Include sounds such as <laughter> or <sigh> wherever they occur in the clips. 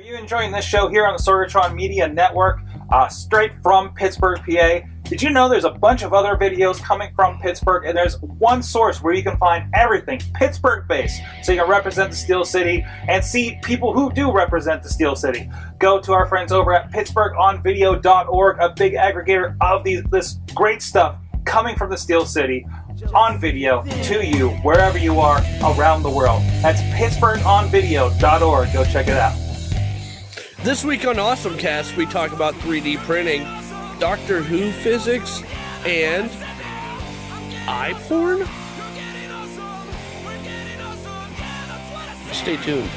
Are you enjoying this show here on the Sorgatron Media Network, uh, straight from Pittsburgh, PA? Did you know there's a bunch of other videos coming from Pittsburgh, and there's one source where you can find everything Pittsburgh based, so you can represent the Steel City and see people who do represent the Steel City. Go to our friends over at PittsburghOnVideo.org, a big aggregator of these this great stuff coming from the Steel City on video to you wherever you are around the world. That's PittsburghOnVideo.org. Go check it out. This week on AwesomeCast, we talk about 3D printing, Doctor Who physics, and eye porn. Stay tuned.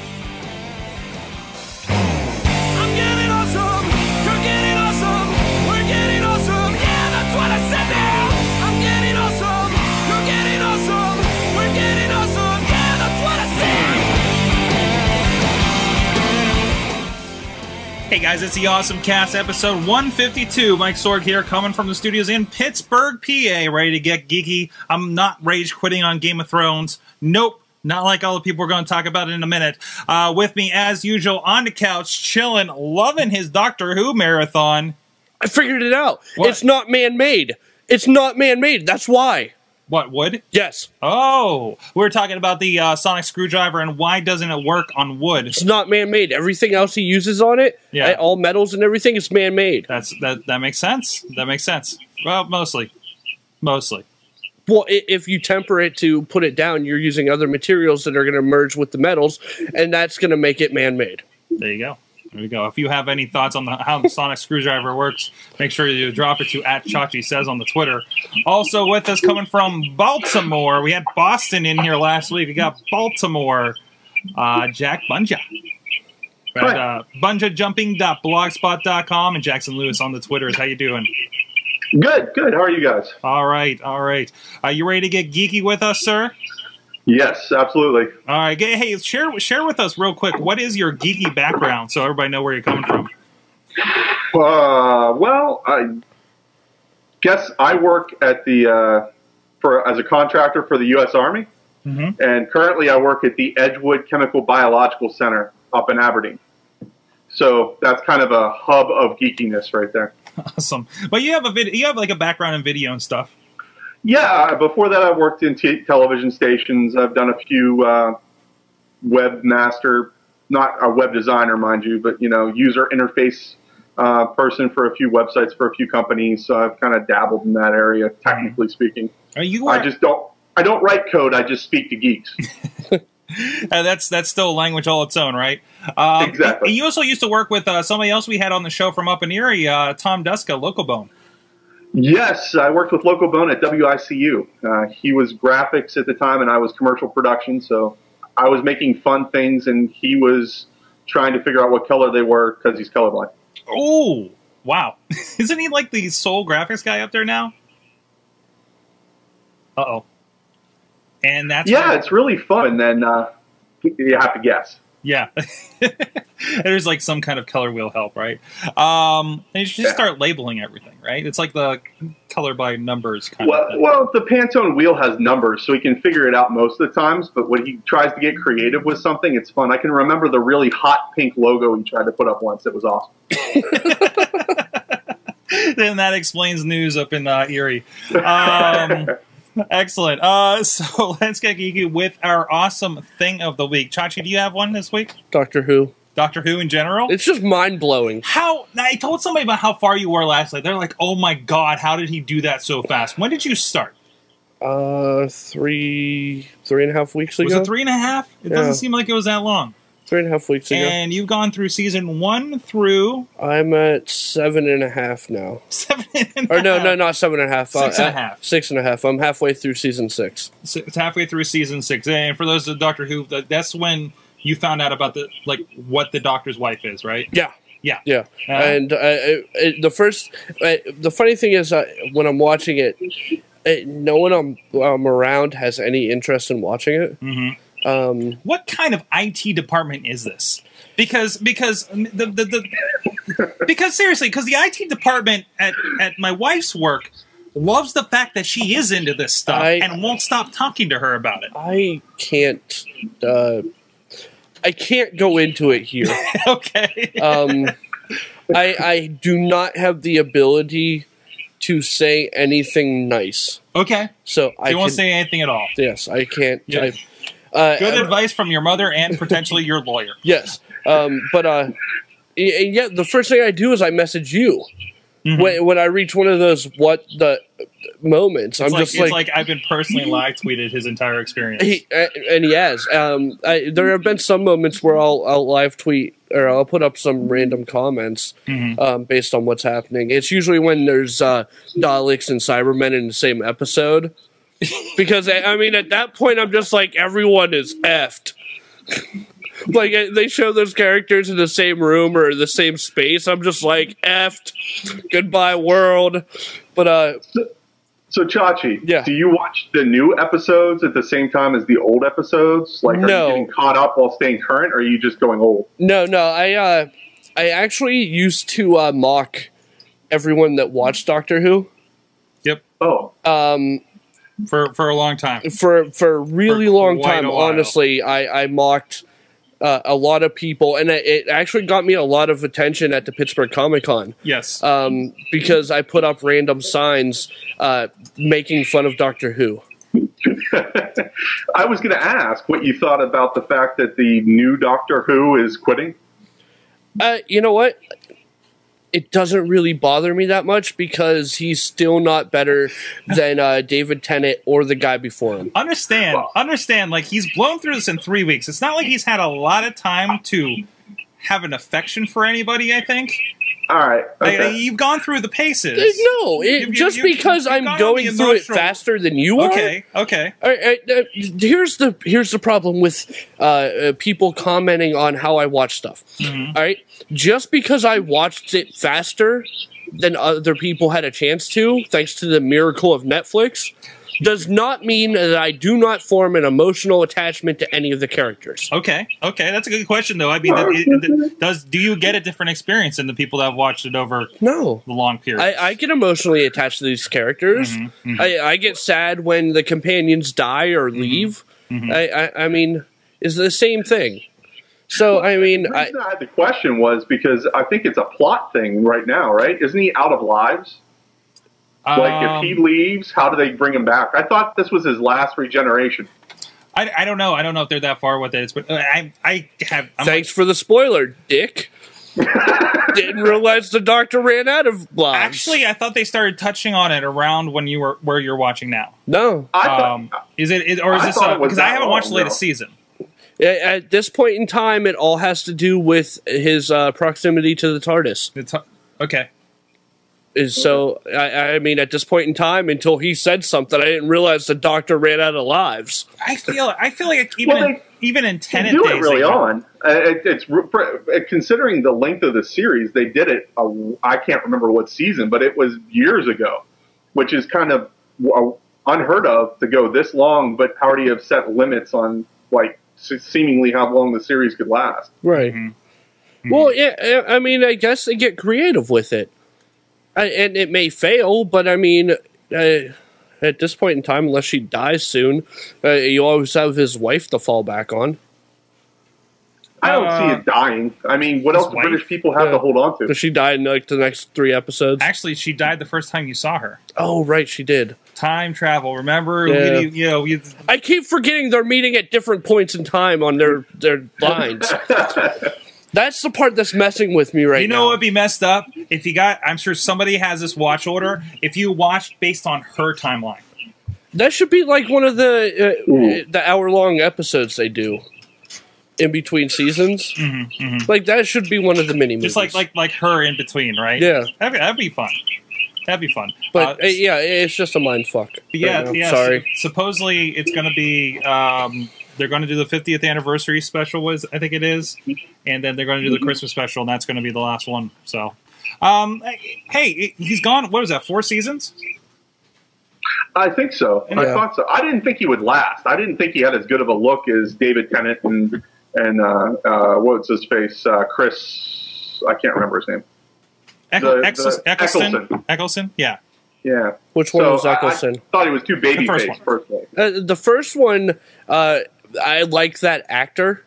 Hey guys, it's the Awesome Cast episode 152. Mike Sorg here, coming from the studios in Pittsburgh, PA, ready to get geeky. I'm not rage quitting on Game of Thrones. Nope. Not like all the people we're going to talk about in a minute. Uh, with me, as usual, on the couch, chilling, loving his Doctor Who marathon. I figured it out. What? It's not man made. It's not man made. That's why. What, wood? Yes, Oh, we are talking about the uh, sonic screwdriver and why doesn't it work on wood? it's not man made. Everything else he uses on it, Yeah. eh, all metals and everything, is man made. That's that. That makes sense. That makes sense. Well, mostly, mostly. Well, i- if you temper it to put it down, you're using other materials that are going to merge with the metals, and that's going to make it man made. There you go. There you go. If you have any thoughts on the, how the sonic screwdriver works, make sure you drop it to at Chachi says on the Twitter. Also with us coming from Baltimore, we had Boston in here last week. We got Baltimore, uh, Jack Bunja. At uh, bunjajumping.blogspot.com and Jackson Lewis on the Twitters. How you doing? Good, good. How are you guys? All right, all right. Are you ready to get geeky with us, sir? Yes, absolutely. All right. Hey, share share with us real quick. What is your geeky background, so everybody know where you're coming from? Uh, well, I guess I work at the uh, for as a contractor for the U.S. Army, Mhm. and currently I work at the Edgewood Chemical Biological Center up in Aberdeen. So that's kind of a hub of geekiness right there. <laughs> Awesome. But you have a vid- you have like a background in video and stuff. Yeah, before that I worked in t- television stations. I've done a few uh, webmaster, not a web designer, mind you, but you know, user interface uh, person for a few websites for a few companies. So I've kind of dabbled in that area, technically speaking. Are you I just don't. I don't write code. I just speak to geeks. <laughs> Uh, that's that's still a language all its own, right? Um, Exactly. and You also used to work with uh, somebody else we had on the show from up in Erie, uh, Tom Duska, Locobone. Yes, I worked with Local Bone at WICU. Uh, he was graphics at the time, and I was commercial production. So I was making fun things, and he was trying to figure out what color they were because he's colorblind. Oh, wow! <laughs> Isn't he like the sole graphics guy up there now? Uh oh. And that's yeah, where- it's really fun. And then uh, you have to guess. yeah. <laughs> There's like some kind of color wheel help, right? Um, and you should just Yeah. start labeling everything, right? It's like the color by numbers kind Well, of thing. well, the Pantone wheel has numbers, so he can figure it out most of the times. But when he tries to get creative with something, it's fun. I can remember the really hot pink logo he tried to put up once. It was awesome. <laughs> then that explains news up in uh, Erie. Um, <laughs> excellent. Uh, so <laughs> let's get geeky with our awesome thing of the week. Chachi, do you have one this week? Doctor Who. Doctor Who in general? It's just mind blowing. how I told somebody about how far you were last night. They're like, "Oh my god, how did he do that so fast?" When did you start? Uh, three, three and a half weeks ago. Was it three and a half? It Yeah. doesn't seem like it was that long. Three and a half weeks ago. And you've gone through season one through I'm at seven and a half now. <laughs> seven. And Or no, half. no, not seven and a half. Six uh, and a uh, half. Six and a half. I'm halfway through season six. So it's halfway through season six. And for those of Doctor Who, that's when you found out about the like what the Doctor's wife is, right? Yeah. Yeah. Yeah, Uh, and uh, it, it, the first, uh, the funny thing is, uh, when I'm watching it, it, no one I'm, I'm around has any interest in watching it. Mhm. Um, What kind of IT department is this? Because because the the, the because seriously, because the IT department at at my wife's work loves the fact that she is into this stuff I- and won't stop talking to her about it. I can't. I can't go into it here. <laughs> okay. Um, I I do not have the ability to say anything nice. okay. So I you won't can- say anything at all. yes, I can't. Yeah. I, uh, Good uh, advice from your mother and potentially your lawyer. Yes, um, but uh, and yet the first thing I do is I message you Mhm. when when I reach one of those what the moments. It's I'm like, just it's like, like I've been personally live tweeted his entire experience. he, uh, and he has. Um, I, there have been some moments where I'll I'll live tweet or I'll put up some random comments Mhm. um, based on what's happening. It's usually when there's uh, Daleks and Cybermen in the same episode. <laughs> Because I I mean, at that point, I'm just like everyone is effed. <laughs> like uh, they show those characters in the same room or the same space. I'm just like effed. Goodbye world. But uh, So Chachi, Yeah. do you watch the new episodes at the same time as the old episodes? Like, are No. you getting caught up while staying current, or are you just going old? no, no, I uh, I actually used to uh, mock everyone that watched Doctor Who. Yep. Oh, Um, for for a long time. for for a really For long time honestly i i mocked uh, a lot of people and it, it actually got me a lot of attention at the pittsburgh comic-con Yes. um, because i put up random signs uh, making fun of doctor who <laughs> I was going to ask what you thought about the fact that the new Doctor Who is quitting. uh, you know what it doesn't really bother me that much because he's still not better <laughs> than uh, david tennant or the guy before him understand, understand. Like he's blown through this in three weeks. It's not like he's had a lot of time to have an affection for anybody. I think All right, Like, okay. you've gone through the paces. no it, You- you- just you- because you've i'm going through it faster than you are Okay, okay. All right, uh, here's the here's the problem with uh, uh, people commenting on how I watch stuff. Mhm. All right, just because I watched it faster than other people had a chance to, thanks to the miracle of Netflix, does not mean that I do not form an emotional attachment to any of the characters. Okay, okay, that's a good question though. I mean, it- it- does do you get a different experience than the people that have watched it over No. the long period? I, I get emotionally attached to these characters. Mhm, mhm. I, I get sad when the companions die or leave. mhm. I, I, I mean, it's the same thing. So I mean, The I, I had the question was because I think it's a plot thing right now, right? Isn't he out of lives? Like, Um, if he leaves, how do they bring him back? I thought this was his last regeneration. I, I don't know. I don't know if they're that far with it. But uh, I I have. I'm Thanks for the spoiler, Dick. <laughs> Didn't realize the doctor ran out of lives. Actually, I thought they started touching on it around when you were where you're watching now. no. I thought, Um, is it is, or is I this thought it was because I haven't watched the latest no. season? At- At this point in time, it all has to do with his uh, proximity to the TARDIS. It's okay. Is so. I, I mean, at this point in time, until he said something, I didn't realize the doctor ran out of lives. I feel I feel like even Well, in, even in they Tennant do days, it really they- on. Uh, it, it's re- for- uh, considering the length of the series, they did it. I can't remember what season, but it was years ago, which is kind of uh, unheard of to go this long, but already have set limits on like seemingly how long the series could last. Right. Mhm. Well, yeah. I mean, I guess they get creative with it, I, and it may fail, but I mean, uh, at this point in time, unless she dies soon, uh, you always have his wife to fall back on. I don't Uh, see it dying. I mean, what his else do? British people have Yeah. to hold on to? But she died in like the next three episodes. Actually, she died the first time you saw her. Oh, right, she did. Time travel. Remember, Yeah. you, you know, you, I keep forgetting they're meeting at different points in time on their their lines. <laughs> That's the part that's messing with me right now. you know now. what would be messed up if you got. I'm sure somebody has this watch order. If you watched based on her timeline, that should be like one of the uh, the hour long episodes they do in between seasons. mm-hmm, Like that should be one of the mini movies. just like like like her in between, right? Yeah. that'd be, that'd be fun. That'd be fun. But Uh, uh, yeah, it's just a mind fuck. yeah, right yeah. Sorry. Supposedly, it's going to be. Um, they're going to do the 50th anniversary special. Was I think it is, and then they're going to do the Christmas special, and that's going to be the last one. So, um, hey, he's gone. What was that? Four seasons? I think so. I thought so. I didn't think he would last. I didn't think he had as good of a look as David Tennant and and uh, uh, what's his face, uh, Chris. I can't remember his name. Eccl- The- Eccles- the Eccleston. Eccleston. Eccleston. Yeah. Yeah. Which one So was I- Eccleston? I thought he was too baby first faced. one. Personally, Uh, the first one, uh, I like that actor.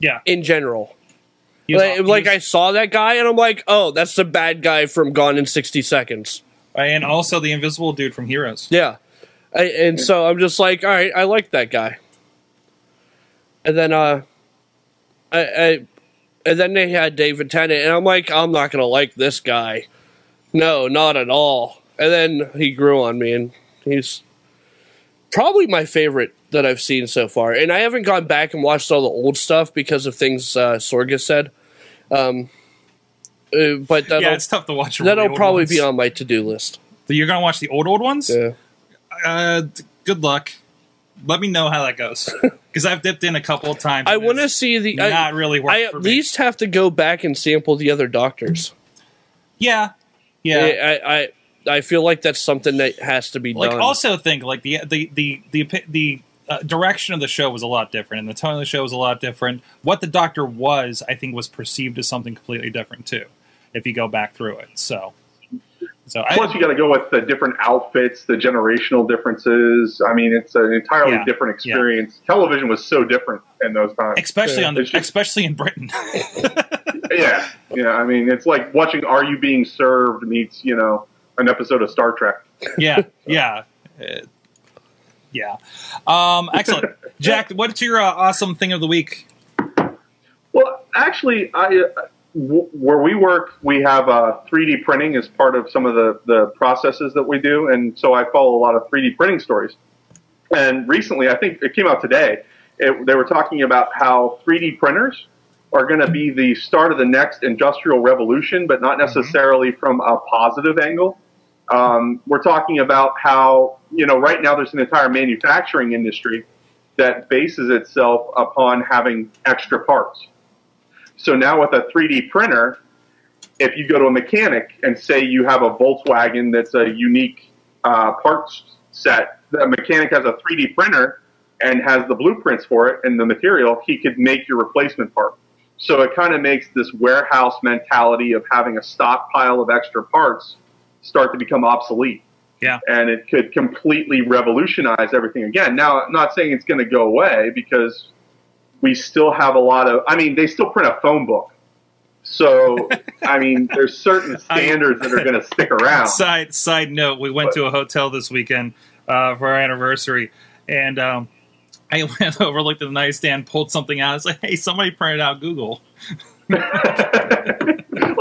Yeah. in general. He was- Like, he like I saw that guy and I'm like, oh, that's the bad guy from Gone in 60 Seconds. and also the invisible dude from Heroes. Yeah. I, and so I'm just like, all right, I like that guy. And then, uh, I, I, and then they had David Tennant, and I'm like, I'm not gonna like this guy. No, not at all. And then he grew on me, and he's probably my favorite that I've seen so far. And I haven't gone back and watched all the old stuff because of things uh, Sorga said. Um, uh, but that'll, yeah, it's tough to watch. that'll really probably ones. be on my to do list. So You're gonna watch the old old ones. Yeah. Uh, good luck. Let me know how that goes <laughs> because I've dipped in a couple of times. I want to see the. I- Not really worked I at me. least have to go back and sample the other doctors. Yeah, yeah. I, I I feel like that's something that has to be like done. also think like the the the the the, the uh, direction of the show was a lot different, and the tone of the show was a lot different. What the Doctor was, I think, was perceived as something completely different too. If you go back through it, so so I, Plus, you got to go with the different outfits, the generational differences. I mean, it's an entirely Yeah, different experience. Television was so different in those times. especially Yeah. on the just- especially in Britain. <laughs> <laughs> yeah, yeah. I mean, it's like watching "Are You Being Served" meets you know an episode of Star Trek. yeah, <laughs> yeah, Uh, yeah. Um, excellent, <laughs> Jack. What's your uh, awesome thing of the week? Well, actually, I, uh, w- where we work, we have uh, 3D printing as part of some of the, the processes that we do, and so I follow a lot of 3D printing stories. And recently, I think it came out today, it, they were talking about how 3D printers are going to be the start of the next industrial revolution, but not necessarily from a positive angle. Um, we're talking about how, you know, right now there's an entire manufacturing industry that bases itself upon having extra parts. So now with a 3D printer, if you go to a mechanic and say you have a Volkswagen that's a unique uh, parts set, the mechanic has a 3D printer and has the blueprints for it and the material, he could make your replacement part. So it kind of makes this warehouse mentality of having a stockpile of extra parts start to become obsolete Yeah, and it could completely revolutionize everything again. Now, I'm not saying it's going to go away because we still have a lot of. I mean, they still print a phone book, so <laughs> I mean, there's certain standards that are going to stick around. <laughs> Side side note: We went to a hotel this weekend uh, for our anniversary, and um, I <laughs> went over, looked at the nightstand, pulled something out. It's like, hey, somebody printed out Google.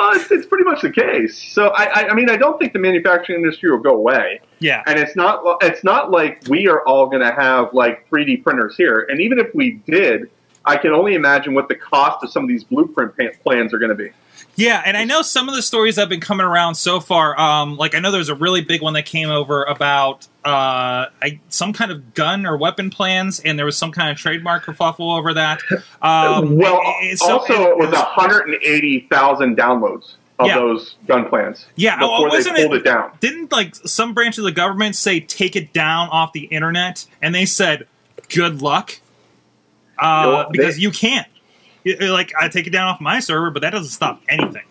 Well, it's, it's pretty much the case. So, I, I, I mean, I don't think the manufacturing industry will go away. Yeah, and it's not it's not like we are all going to have like 3D printers here. And even if we did, I can only imagine what the cost of some of these blueprint plans are going to be. Yeah, and I know some of the stories that have been coming around so far. Um, like I know there's a really big one that came over about uh, I, some kind of gun or weapon plans, and there was some kind of trademark kerfuffle over that. <laughs> Um, well, it- it- so- also it was 180,000 downloads of Yeah. those gun plans. Yeah, oh, before they wasn't pulled it- it, down. didn't like some branch of the government say take it down off the internet and they said good luck uh, they- because you can't You're like i take it down off my server but that doesn't stop anything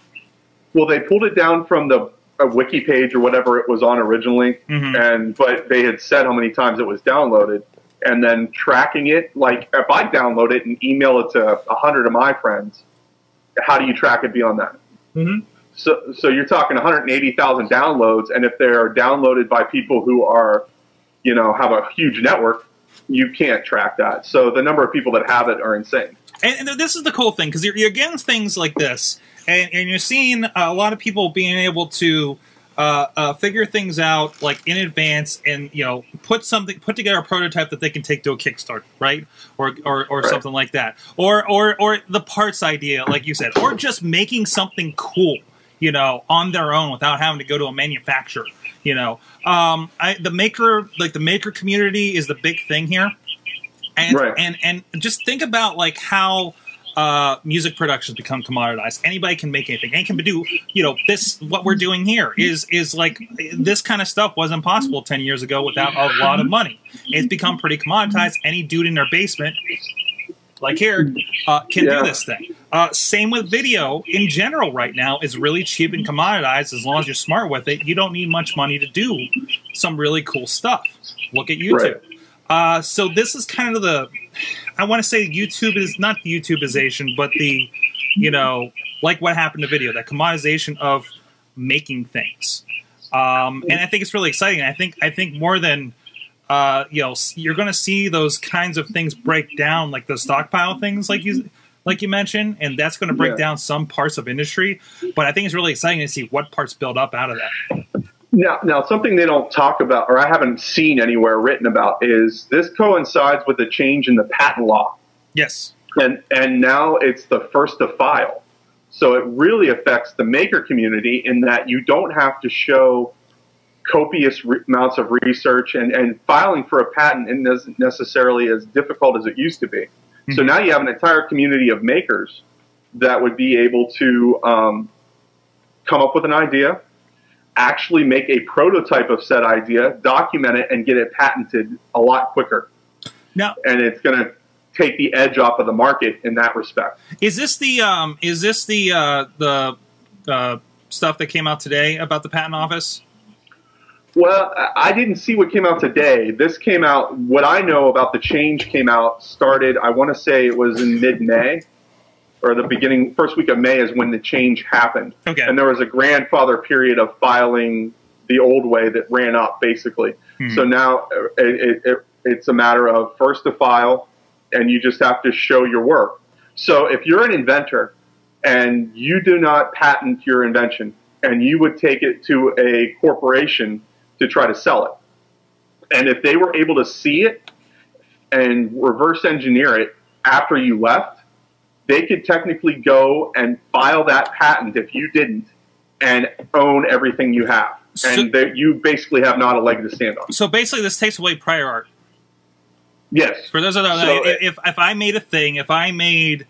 Well, they pulled it down from the a wiki page or whatever it was on originally, Mhm. and but they had said how many times it was downloaded, and then tracking it. Like if I download it and email it to a hundred of my friends, how do you track it beyond that? Mhm. So, so you're talking 180,000 downloads, and if they're downloaded by people who are, you know, have a huge network, you can't track that. So the number of people that have it are insane. And, and this is the cool thing because you're, you're getting things like this and, and you're seeing a lot of people being able to uh, uh, figure things out like in advance and you know put something put together a prototype that they can take to a Kickstarter, right? Or or, or Right. something like that. Or or or the parts idea like you said or just making something cool you know on their own without having to go to a manufacturer you know? Um I, the maker like the maker community is the big thing here and Right. and and just think about like how uh, music productions become commoditized. Anybody can make anything. and can do you know this. What we're doing here is is like this kind of stuff wasn't possible ten years ago without a lot of money. It's become pretty commoditized. Any dude in their basement, like here, uh, can Yeah. do this thing. Uh, same with video in general. Right now is really cheap and commoditized. As long as you're smart with it, you don't need much money to do some really cool stuff. Look at YouTube. Right. Uh, so this is kind of the I want to say YouTube is not the YouTubeization, but the you know like what happened to video, that commodization of making things. Um, and I think it's really exciting. I think I think more than uh, you know, you're going to see those kinds of things break down, like the stockpile things, like you like you mentioned, and that's going to break Yeah. down some parts of industry. But I think it's really exciting to see what parts build up out of that. Now, now something they don't talk about, or I haven't seen anywhere written about, is this coincides with the change in the patent law, Yes. and and now it's the first to file. So it really affects the maker community in that you don't have to show copious re- amounts of research, and and filing for a patent isn't necessarily as difficult as it used to be. So now you have an entire community of makers that would be able to um, come up with an idea, actually make a prototype of said idea, document it, and get it patented a lot quicker. Now, And it's going to take the edge off of the market in that respect. is this the um, is this the uh, the uh, stuff that came out today about the patent office? Well, I I didn't see what came out today. This came out, what I know about the change came out, started, I want to say it was in mid May or the beginning, first week of May is when the change happened. Okay. And there was a grandfather period of filing the old way that ran up, basically. Hmm. So now it, it, it's a matter of first to file, and you just have to show your work. So if you're an inventor and you do not patent your invention, and you would take it to a corporation to try to sell it, and if they were able to see it and reverse engineer it after you left, they could technically go and file that patent if you didn't and own everything you have. So- And that you basically have not a leg to stand on. So basically, this takes away prior art. Yes. For those that don't know, So- if if I made a thing, if I made,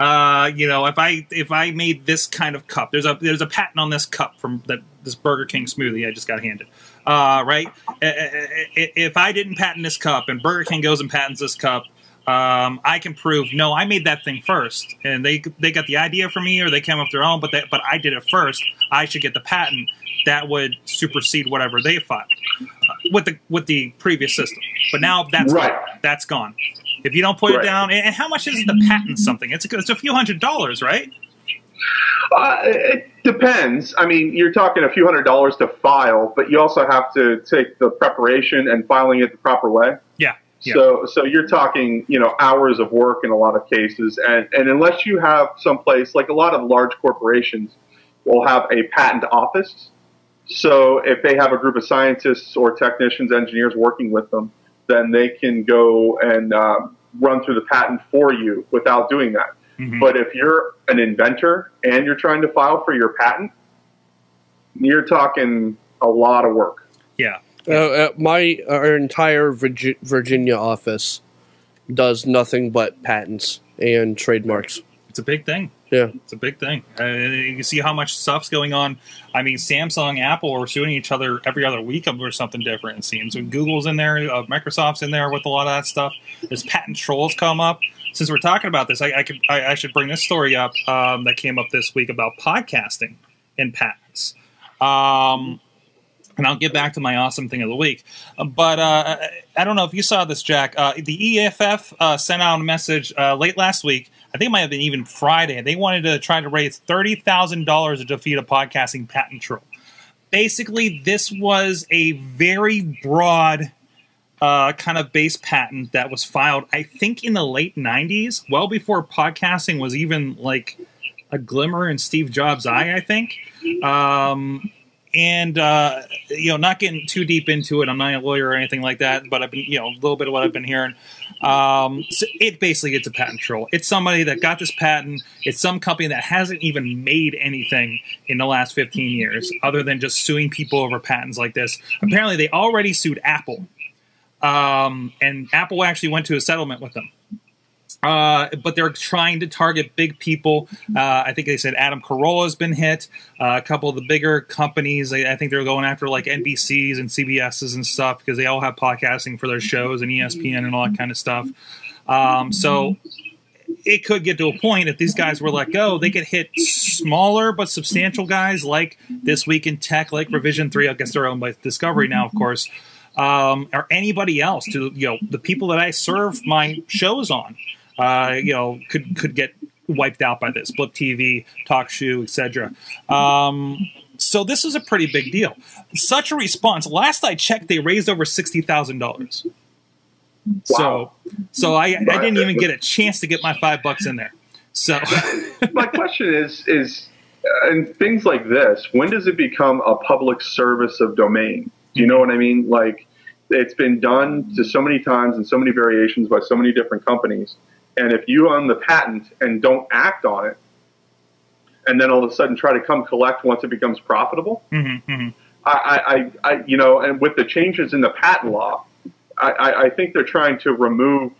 uh, you know, if I if I made this kind of cup, there's a there's a patent on this cup from that this Burger King smoothie I just got handed, uh, right? If I didn't patent this cup and Burger King goes and patents this cup. Um, I can prove no, I made that thing first, and they they got the idea from me, or they came up with their own, but they, but I did it first. I should get the patent. That would supersede whatever they filed uh, with the with the previous system. But now that's Right. gone. That's gone. If you don't put Right. it down, and and how much is the patent something? It's a, it's a few hundred dollars, right? Uh, it depends. I mean, you're talking a few hundred dollars to file, but you also have to take the preparation and filing it the proper way. Yeah. Yeah. So, so you're talking, you know, hours of work in a lot of cases, and and unless you have someplace like a lot of large corporations will have a patent office. So, if they have a group of scientists or technicians, engineers working with them, then they can go and uh, run through the patent for you without doing that. Mhm. But if you're an inventor and you're trying to file for your patent, you're talking a lot of work. yeah. Uh, uh, my our entire Virgi- Virginia office does nothing but patents and trademarks. It's a big thing. Yeah, It's a big thing. Uh, you can see how much stuff's going on. I mean, Samsung, Apple are suing each other every other week over something different. It seems. Google's in there, uh, Microsoft's in there with a lot of that stuff. There's patent trolls come up. Since we're talking about this, I, I could I, I should bring this story up um, that came up this week about podcasting and patents. Um, and I'll get back to my awesome thing of the week. Uh, But uh, I don't know if you saw this, Jack. Uh, the EFF uh, sent out a message uh, late last week. I think it might have been even Friday. They wanted to try to raise thirty thousand dollars to defeat a podcasting patent troll. Basically, this was a very broad uh, kind of base patent that was filed, I think, in the late '90s, well before podcasting was even like a glimmer in Steve Jobs' eye. I think. Um, and uh, you know, not getting too deep into it. I'm not a lawyer or anything like that, but I've been, you know, a little bit of what I've been hearing. Um, so it basically it's a patent troll. It's somebody that got this patent. It's some company that hasn't even made anything in the last 15 years, other than just suing people over patents like this. Apparently, they already sued Apple, um, and Apple actually went to a settlement with them. Uh, but they're trying to target big people. Uh, I think they said Adam Carolla has been hit. Uh, a couple of the bigger companies, I, I think they're going after like NBCs and CBSs and stuff because they all have podcasting for their shows and ESPN and all that kind of stuff. Um, so it could get to a point if these guys were let go, they could hit smaller but substantial guys like This Week in Tech, like Revision 3. I guess they're owned by Discovery now, of course. um, or anybody else to you know the people that I serve my shows on, uh, you know, could could get wiped out by this. Blip TV, TalkShoe, etc. Um, so this is a pretty big deal. Such a response. Last I checked, they raised over sixty thousand dollars. Wow. So, so I, I didn't even get a chance to get my five bucks in there. So, <laughs> My question is is uh, in things like this, when does it become a public service of domain? Do you know what I mean? Like it's been done to so many times and so many variations by so many different companies. And if you own the patent and don't act on it, and then all of a sudden try to come collect once it becomes profitable, mhm, mhm. I, I, I, I- you know, and with the changes in the patent law, I, I, I think they're trying to remove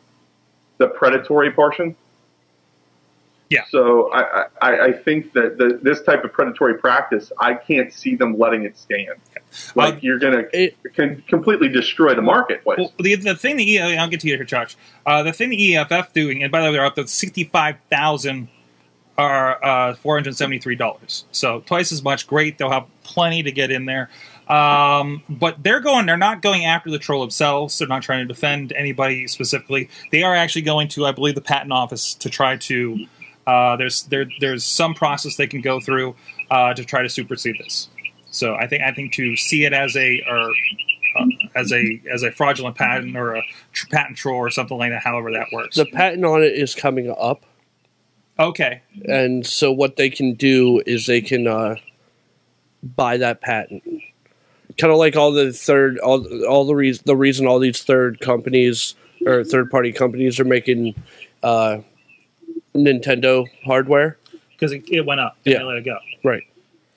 the predatory portion. Yeah. So I, I, I think that the, this type of predatory practice, I can't see them letting it stand. Like Uh, you're going to completely destroy the marketplace. Well, the, the thing that I'll get to you here, Josh. Uh, the thing the EFF doing, and by the way, they're up to sixty-five thousand are uh, four hundred seventy-three dollars. So twice as much. Great, they'll have plenty to get in there. Um, but they're going. They're not going after the troll themselves. They're not trying to defend anybody specifically. They are actually going to, I believe, the patent office to try to. Uh, there's there there's some process they can go through uh, to try to supersede this. So I think I think to see it as a or uh, as a as a fraudulent patent or a tr- patent troll or something like that. However that works. The patent on it is coming up, okay. and so what they can do is they can uh, buy that patent. Kind of like all the third, all all the reason the reason all these third companies or third party companies are making uh, Nintendo hardware. Because it, it went up. and Yeah. They let it go. Right.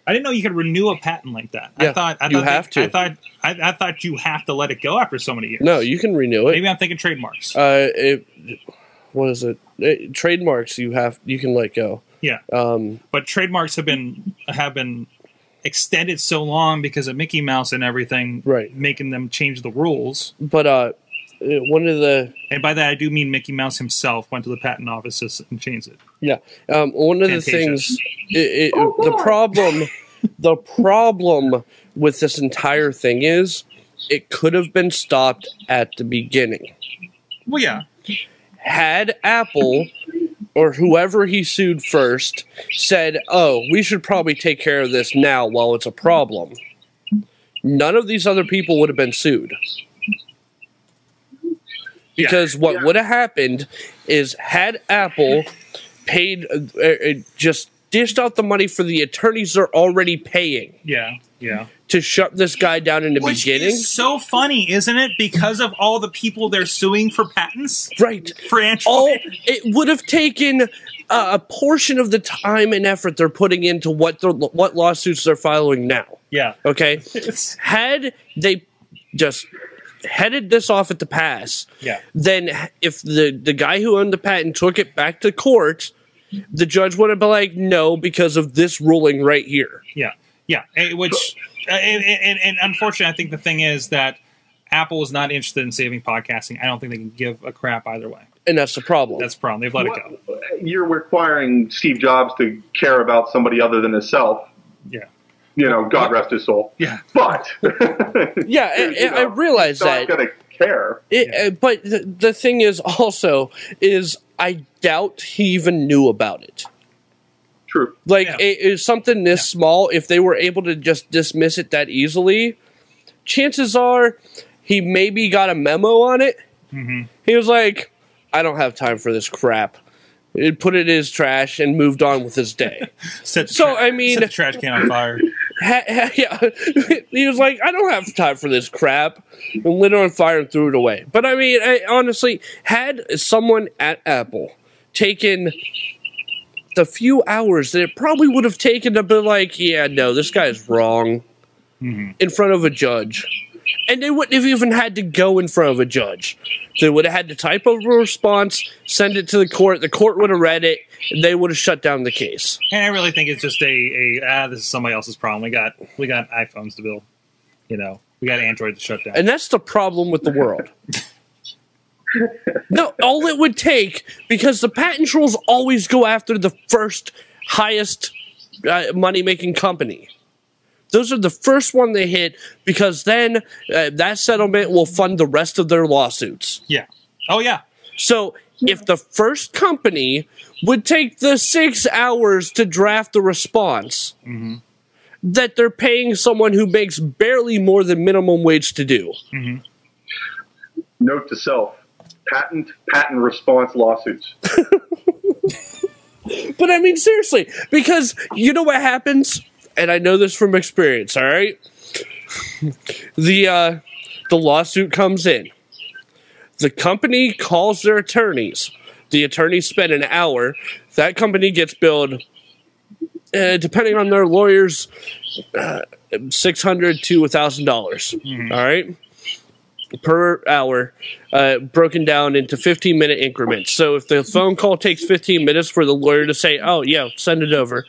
I didn't know you could renew a patent like that. Yeah, I thought I you thought have that- to. I thought I, I thought you have to let it go after so many years. No, you can renew it. Maybe I'm thinking trademarks. Uh, it, what is it? it? Trademarks you have you can let go. yeah. Um, but trademarks have been have been extended so long because of Mickey Mouse and everything, Right. Making them change the rules, but uh, one of the and by that I do mean Mickey Mouse himself went to the patent office and changed it. Yeah, um, one of the things, it, it, the problem, the problem with this entire thing is, it could have been stopped at the beginning. Well, yeah, Had Apple or whoever he sued first said, "Oh, we should probably take care of this now while it's a problem," none of these other people would have been sued. Because what Yeah. would have happened is had Apple paid uh, uh, just dished out the money for the attorneys they're already paying yeah, yeah. to shut this guy down in the Which beginning. is so funny, isn't it? Because of all the people they're suing for patents right. for Android. All it would have taken uh, a portion of the time and effort they're putting into what the what lawsuits they're filing now. yeah, Okay, <laughs> had they just headed this off at the pass, yeah. then if the the guy who owned the patent took it back to court, the judge would have been like, no, because of this ruling right here. Yeah, yeah. Which, uh, and, and, and unfortunately, I think the thing is that Apple is not interested in saving podcasting. I don't think they can give a crap either way. And that's the problem. That's the problem. They've let it go. You're requiring Steve Jobs to care about somebody other than himself. Yeah, You know, God rest his soul. yeah. But <laughs> yeah, you and, and I know, realize he's not that. going to care. It, Yeah. uh, but the, the thing is also is I doubt he even knew about it. True. Like Yeah. it is something this small. If they were able to just dismiss it that easily, chances are he maybe got a memo on it. Mm-hmm. He was like, "I don't have time for this crap." He put it in his trash and moved on with his day. <laughs> Set So, tra- I mean- set the trash can on fire. Ha- ha- yeah, <laughs> he was like, "I don't have time for this crap," and lit it on fire and threw it away. But I mean, I, honestly, had someone at Apple taken the few hours that it probably would have taken to be like, "Yeah, no, this guy's wrong," mm-hmm. in front of a judge, and they wouldn't have even had to go in front of a judge. They would have had to type up a response, send it to the court. The court would have read it. And they would have shut down the case. And I really think it's just a, a ah, this is somebody else's problem. We got we got iPhones to build. You know, we got Android to shut down. And that's the problem with the world. no, all it would take, because the patent trolls always go after the first highest uh, money making company. Those are the first one they hit because then uh, that settlement will fund the rest of their lawsuits. Yeah. Oh yeah. So if the first company would take the six hours to draft the response that they're paying someone who makes barely more than minimum wage to do. Note to self: patent patent response lawsuits. <laughs> But I mean, seriously, because you know what happens, and I know this from experience. All right, the uh, the lawsuit comes in. The company calls their attorneys. The attorneys spend an hour. That company gets billed, uh, depending on their lawyers, uh, six hundred to a thousand dollars. All right, per hour, uh, broken down into 15 minute increments. So if the phone call takes 15 minutes for the lawyer to say, oh, yeah, send it over.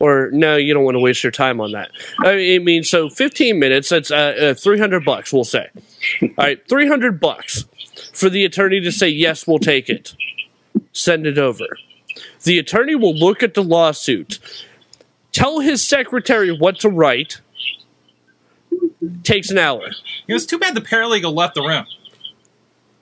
Or no, you don't want to waste your time on that. I mean, so 15 minutes, that's uh, uh, 300 bucks, we'll say. All right, 300 bucks for the attorney to say, yes, we'll take it. Send it over. The attorney will look at the lawsuit, tell his secretary what to write. Takes an hour. It was too bad the paralegal left the room.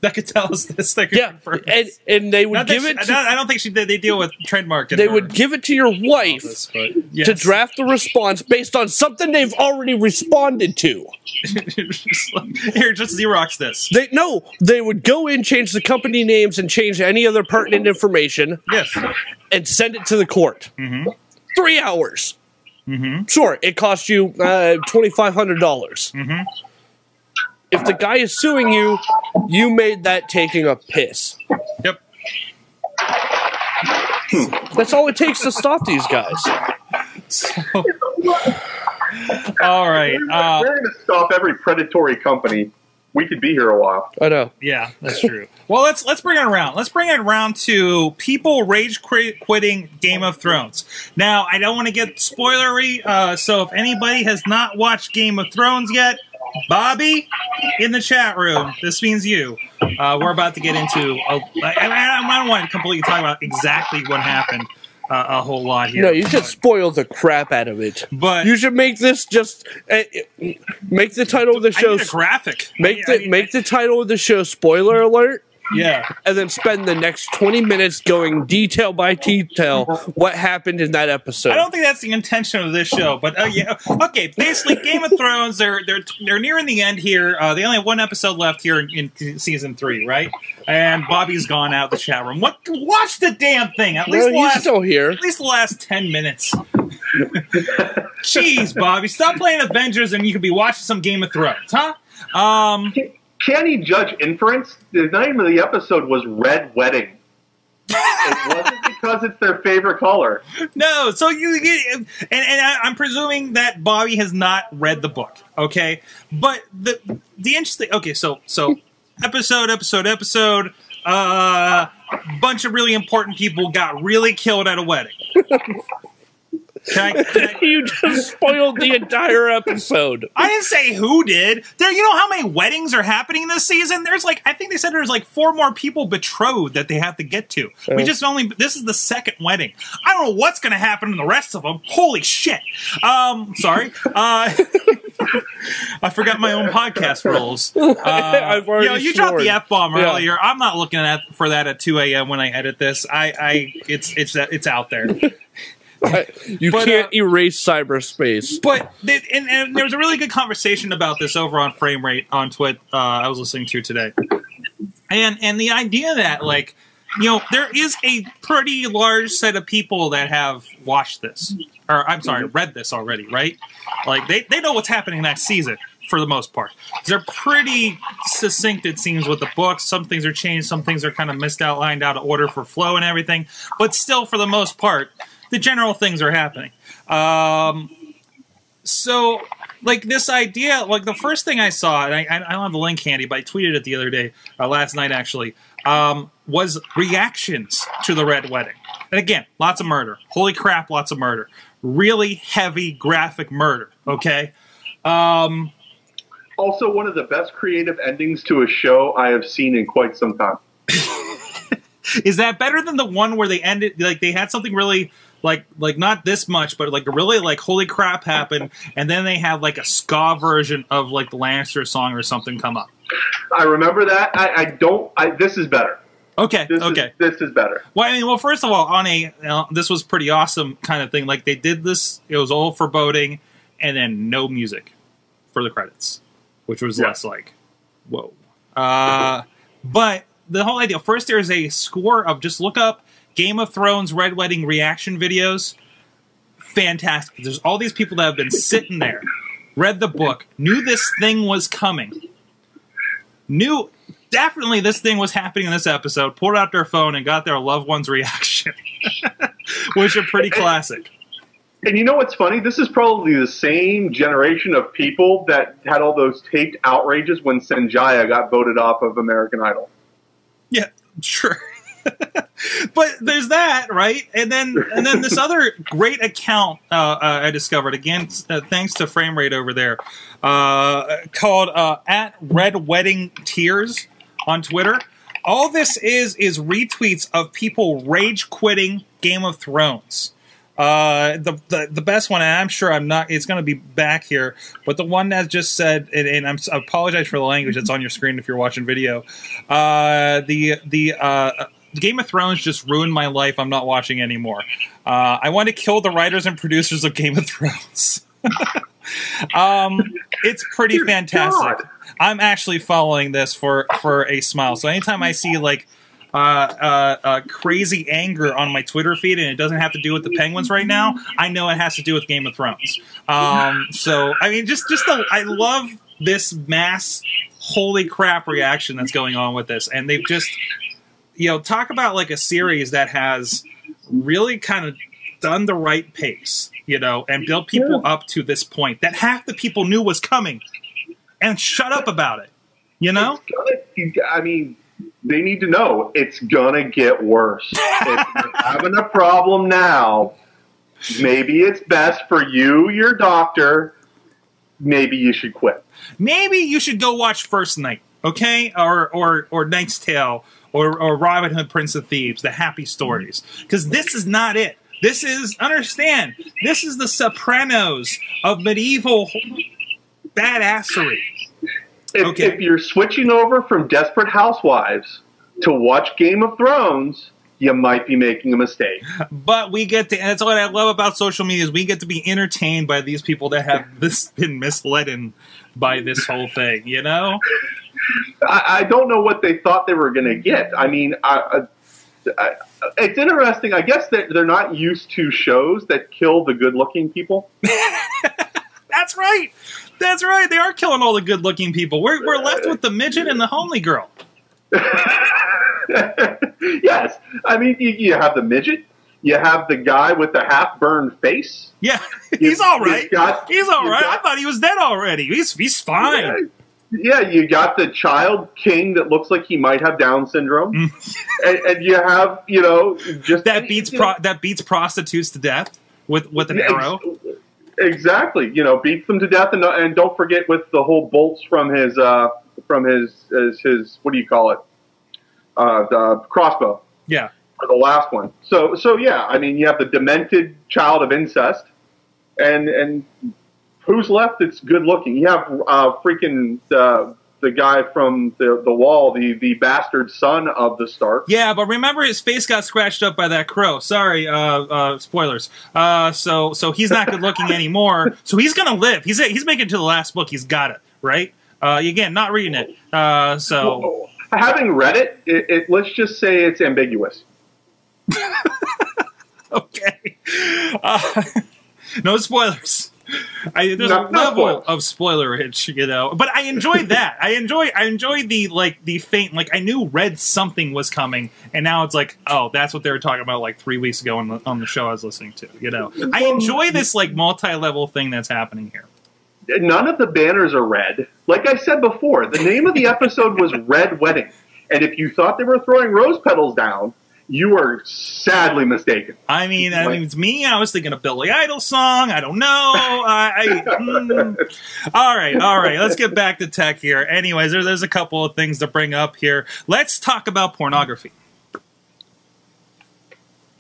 That could tell us this. That could Yeah, confirm and this. and they would Not give she- it. To, I don't think she did. They deal with trademark. they would give it to your wife office, but to draft the response based on something they've already responded to. Just <laughs> like, Here, just Xerox this. They no, they would go in, change the company names, and change any other pertinent information, Yes. and send it to the court. Mm-hmm. Three hours. Sure, it cost you uh, twenty five hundred dollars. Mhm. If the guy is suing you, you made that taking a piss. Yep. That's all it takes to stop these guys. So, <laughs> all right. Uh, We're going to stop every predatory company. We could be here a while. I know. yeah, that's true. Well, let's let's bring it around. Let's bring it around to people rage quit, quitting Game of Thrones. Now, I don't want to get spoilery, uh, so if anybody has not watched Game of Thrones yet, Bobby in the chat room, this means you. Uh, we're about to get into. A, I, I, I don't want to completely talk about exactly what happened uh, a whole lot here. No, you should spoil the crap out of it. But You should make this just uh, make the title of the I show. graphic. Make I- I the need- make the title of the show spoiler alert, yeah. and then spend the next twenty minutes going detail by detail what happened in that episode. I don't think that's the intention of this show, but uh, yeah, okay. Basically, Game of Thrones they're they're they're nearing the end here. Uh, they only have one episode left here in, in season three, right? And Bobby's gone out of the chat room. What? Watch the damn thing. At least Well, last, still here. at least the last ten minutes. Jeez, Bobby, stop playing Avengers and you could be watching some Game of Thrones, huh? Um, Can he judge inference? The name of the episode was Red Wedding. it <laughs> wasn't because it's their favorite color. No, so you, you and, and I, I'm presuming that Bobby has not read the book, okay? But the the interesting, okay, so so <laughs> episode, episode, episode. Uh, bunch of really important people got really killed at a wedding. <laughs> Can I, can I, <laughs> you just spoiled the entire episode. I didn't say who did. There, you know how many weddings are happening this season? There's like, I think they said there's like four more people betrothed that they have to get to. We just only, this is the second wedding. I don't know what's going to happen in the rest of them. Holy shit. Um, sorry. Uh, <laughs> I forgot my own podcast rules. <laughs> Uh, I've already you know, you dropped the f bomb Yeah. earlier. I'm not looking at for that at 2 a.m. when I edit this. I, I, it's, it's, it's out there. You But, can't uh, erase cyberspace. But they, and, and there was a really good conversation about this over on Frame Rate on Twitter. Uh, I was listening to today, and and the idea that like you know there is a pretty large set of people that have watched this, or I'm sorry, read this already, right? Like they they know what's happening next season for the most part. They're pretty succinct, it seems, with the books. Some things are changed, some things are kind of missed outlined out of order for flow and everything. But still, for the most part, the general things are happening. Um, so like this idea like the first thing i saw and i, I don't have the link handy but i tweeted it the other day uh, last night actually um, was reactions to the red wedding and again lots of murder holy crap lots of murder really heavy graphic murder okay um, Also, one of the best creative endings to a show I have seen in quite some time. <laughs> is that better than the one where they ended like they had something really like like not this much, but like really like holy crap happened, and then they had like a ska version of like the Lannister song or something come up. I remember that. I, I don't. I, this is better. Okay, This okay. Is, this is better. Well, I mean, well, first of all, on a uh, this was pretty awesome kind of thing. Like they did this, it was all foreboding, and then no music for the credits, which was Yeah. less like, whoa. Uh, but the whole idea. First, there's a score of just look up Game of Thrones Red Wedding reaction videos. Fantastic. There's all these people that have been sitting there, read the book, knew this thing was coming, knew definitely this thing was happening in this episode, pulled out their phone and got their loved one's reaction, <laughs> which are pretty classic. And you know what's funny? This is probably the same generation of people that had all those taped outrages when Sanjaya got voted off of American Idol. Yeah, sure. <laughs> but there's that, right? And then and then this other great account uh, uh, I discovered again, uh, thanks to Frame Rate over there, uh, called uh, at Red Wedding Tears on Twitter. All this is is retweets of people rage quitting Game of Thrones. The, the the best one, and I'm sure I'm not. It's going to be back here, but the one that just said, and, and I'm, I apologize for the language that's on your screen if you're watching video. The the Game of Thrones just ruined my life. I'm not watching anymore. Uh, I want to kill the writers and producers of Game of Thrones. <laughs> um, it's pretty Dear fantastic. God. I'm actually following this for for a smile. So anytime I see like uh, uh, uh, crazy anger on my Twitter feed, and it doesn't have to do with the Penguins right now. I know it has to do with Game of Thrones. Um, so I mean, just just the, I love this mass holy crap reaction that's going on with this, and they've just you know talk about like a series that has really kind of done the right pace, you know, and built people up to this point that half the people knew was coming, and shut up about it. You know, I mean, they need to know it's gonna get worse. <laughs> if you're having a problem now, maybe it's best for you, your doctor. Maybe you should quit. maybe you should go watch First Knight, okay, or or or Knight's Tale, or or Robin Hood, Prince of Thieves, the happy stories, because this is not it. This is understand. This is the Sopranos of medieval badassery. If, Okay. if you're switching over from Desperate Housewives to watch Game of Thrones, you might be making a mistake. But we get to, and that's what I love about social media is we get to be entertained by these people that have this been misled in by this whole thing. You know, I, I don't know what they thought they were going to get. I mean, I, I, I, it's interesting. I guess that they're not used to shows that kill the good-looking people. <laughs> that's right. That's right. They are killing all the good-looking people. We're we're left with the midget and the homely girl. <laughs> yes, I mean you, you have the midget, you have the guy with the half-burned face. Yeah, <laughs> he's all right. You've got- He's all right. I thought he was dead already. He's he's fine. Yeah, you got the child king that looks like he might have Down syndrome, <laughs> and, and you have you know just Mm. That beats pro- that beats prostitutes to death with with an arrow. Exactly, you know, beats them to death, and and don't forget with the whole bolts from his uh from his his, his what do you call it, uh the crossbow Yeah, for the last one. So so yeah, I mean you have the demented child of incest, and and who's left that's good looking? You have uh freaking uh, the guy from the the wall, the the bastard son of the Stark. yeah, but remember his face got scratched up by that crow. Sorry, uh, uh, spoilers. Uh, so so he's not good looking anymore. <laughs> So he's gonna live. He's he's making it to the last book. He's got it right. Uh, again, not reading it. Uh, so Having read it, it, it, let's just say it's ambiguous. <laughs> okay. Uh, <laughs> no spoilers. I, there's No- a level spoilers. of spoilerage, you know. But I enjoyed <laughs> that. I enjoy. I enjoyed the like the faint. Like I knew red something was coming, and now it's like, oh, that's what they were talking about like three weeks ago on the on the show I was listening to. You know, I enjoy this like multi level thing that's happening here. None of the banners are red. Like I said before, the name of the episode was Red Wedding. And if you thought they were throwing rose petals down, you are sadly mistaken. I mean, I mean, it's me. I was thinking of Billy Idol song. I don't know. I, I mm. all right, all right. Let's get back to tech here. Anyways, there, there's a couple of things to bring up here. Let's talk about pornography.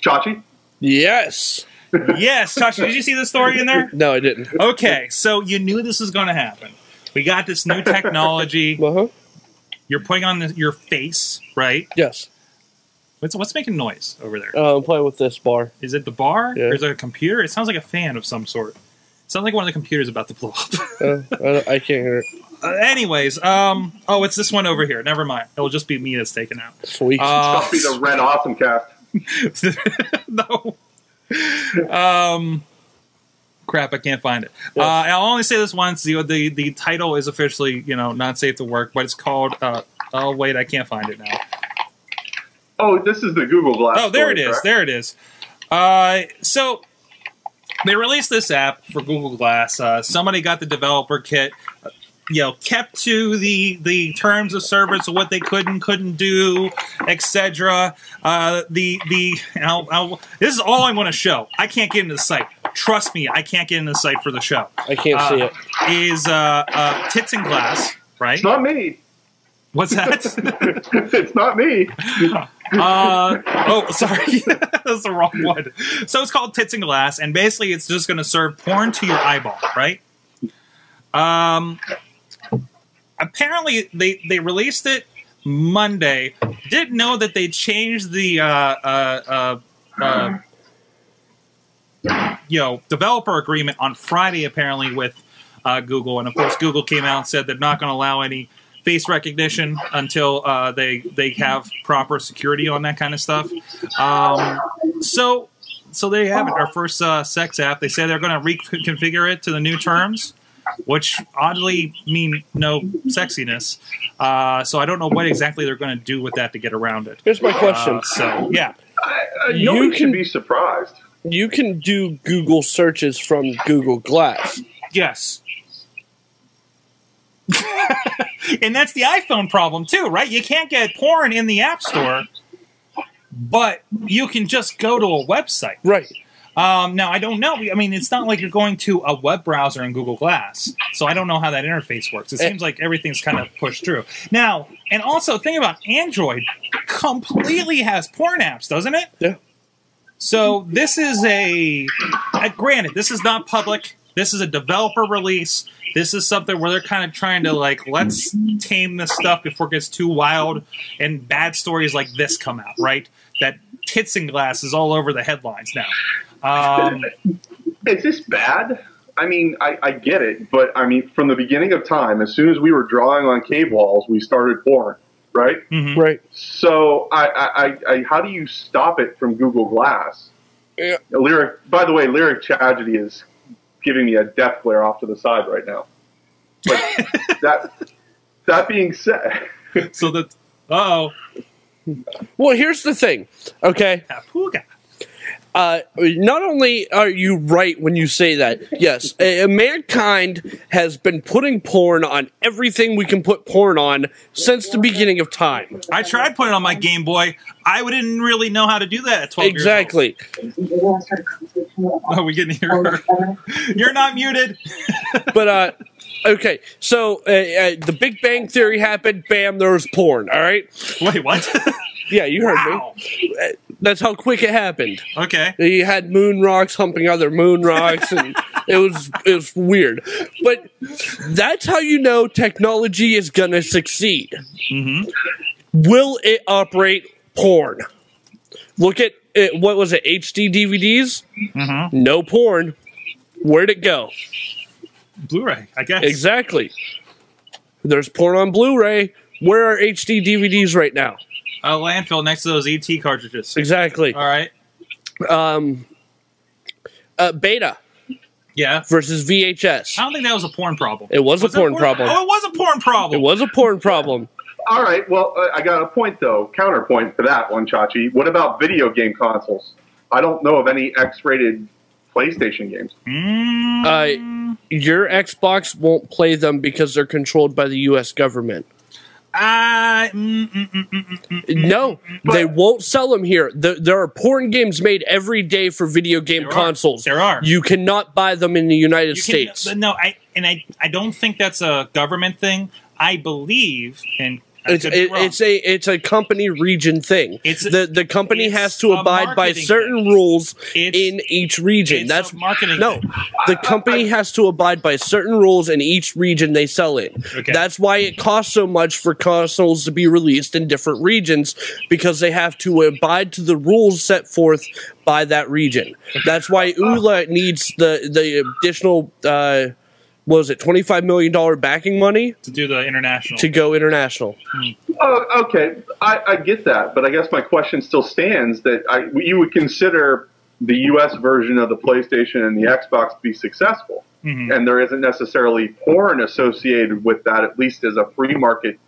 Chachi? Yes. yes, Chachi, did you see the story in there? No, I didn't. Okay, so you knew this was going to happen. We got this new technology. <laughs> Uh huh. You're putting on the, your face, right? Yes. What's what's making noise over there? Uh, I'm playing with this bar. Is it the bar? Yeah. Or is it a computer? It sounds like a fan of some sort. It sounds like one of the computers about to blow up. <laughs> Uh, I, I can't hear it. Uh, anyways, um, oh, it's this one over here. Never mind. It'll just be me that's taken out. Sweet. Uh, Must be the Red Awesome Cast. <laughs> no. Um, crap, I can't find it. Uh, I'll only say this once. The, the the title is officially, you know, not safe to work, but it's called. Uh, oh wait, I can't find it now. Oh, this is the Google Glass. Oh, there it story, is. correct? There it is. Uh, so they released this app for Google Glass. Uh, somebody got the developer kit. uh, You know, kept to the the terms of service of what they could and couldn't do, etc. Uh, the the I'll, I'll, this is all I want to show. I can't get into the site. Trust me, I can't get into the site for the show. I can't see it. Is uh, uh, tits and glass right? It's not me. What's that? <laughs> it's not me. <laughs> Uh, oh, sorry, <laughs> that's the wrong one. So it's called Tits and Glass, and basically it's just going to serve porn to your eyeball, right? Um, apparently they they released it Monday. Didn't know that they changed the uh, uh, uh, uh, you know developer agreement on Friday apparently with uh, Google, and of course Google came out and said they're not going to allow any face recognition until uh, they they have proper security on that kind of stuff. Um, so so there you have it. Our first uh, sex app. They say they're going to reconfigure it to the new terms, which oddly mean no sexiness. Uh, so I don't know what exactly they're going to do with that to get around it. Here's my question. Uh, so yeah, Uh, You can- should be surprised. you can do Google searches from Google Glass. yes. <laughs> and that's the iPhone problem too, right? You can't get porn in the App Store, but you can just go to a website. Right. Um, now, I don't know. I mean, it's not like you're going to a web browser in Google Glass, so I don't know how that interface works. It Eh. seems like everything's kind of pushed through. Now, and also, think about Android completely has porn apps, doesn't it? Yeah. So this is a, uh, granted, this is not public. This is a developer release. This is something where they're kind of trying to like let's tame this stuff before it gets too wild and bad stories like this come out, right? That tits and glass is all over the headlines now. Um, <laughs> Is this bad? I mean, I, I get it, but I mean, from the beginning of time, as soon as we were drawing on cave walls, we started porn, right? mhm. Right. So, I, I, I, I how do you stop it from Google Glass? Yeah. Lyric. By the way, lyric tragedy is giving me a death glare off to the side right now. But <laughs> that that being said, So that oh, Well, here's the thing. Okay. Papuga. Uh, not only are you right when you say that, yes, uh, mankind has been putting porn on everything we can put porn on since the beginning of time. I tried putting it on my Game Boy. I didn't really know how to do that at twelve. Exactly. Years old. Oh, we getting here. <laughs> You're not muted. <laughs> But uh, okay, so uh, uh, the Big Bang Theory happened. Bam, there was porn. All right. Wait, what? <laughs> Yeah, you heard wow. me. That's how quick it happened. Okay. You had moon rocks humping other moon rocks, and it was it was weird. But that's how you know technology is gonna succeed. Mm-hmm. Will it operate porn? Look at it, what was it? HD DVDs? Mm-hmm. No porn. Where'd it go? Blu-ray, I guess. Exactly. There's porn on Blu-ray. Where are HD DVDs right now? A landfill next to those ET cartridges. Exactly. All right. Um, uh, beta Yeah. versus VHS. I don't think that was a porn problem. It was a porn problem. Oh, it was a porn problem. It was a porn problem. all right. Well, uh, I got a point though. Counterpoint to that one, Chachi. What about video game consoles? I don't know of any X-rated PlayStation games. Mm, Uh, Your Xbox won't play them because they're controlled by the U.S. government. I- mm, mm, mm, mm, mm, mm. No, they won't sell them here. There, there are porn games made every day for video game There are. consoles. There are. You cannot buy them in the United You States. Can, no, I and I I don't think that's a government thing. I believe, and It's it, it's a it's a company region thing. It's a- the the company has to abide by certain thing. rules in each region. That's marketing No, thing. the company has to abide by certain rules in each region they sell in. Okay. That's why it costs so much for consoles to be released in different regions because they have to abide to the rules set forth by that region. That's why Ouya needs the the additional. Uh, was it twenty five million dollar backing money to do the international. to go international? Oh, okay, I, I get that, but I guess my question still stands that I, you would consider the U.S. version of the PlayStation and the Xbox to be successful, Mhm. and there isn't necessarily porn associated with that, at least as a free market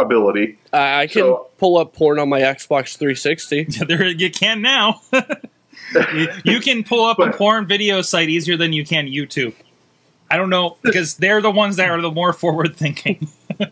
ability. I, I can So- pull up porn on my Xbox 360. <laughs> there you can now. <laughs> you, you can pull up a porn video site easier than you can YouTube. I don't know because they're the ones that are the more forward thinking. <laughs>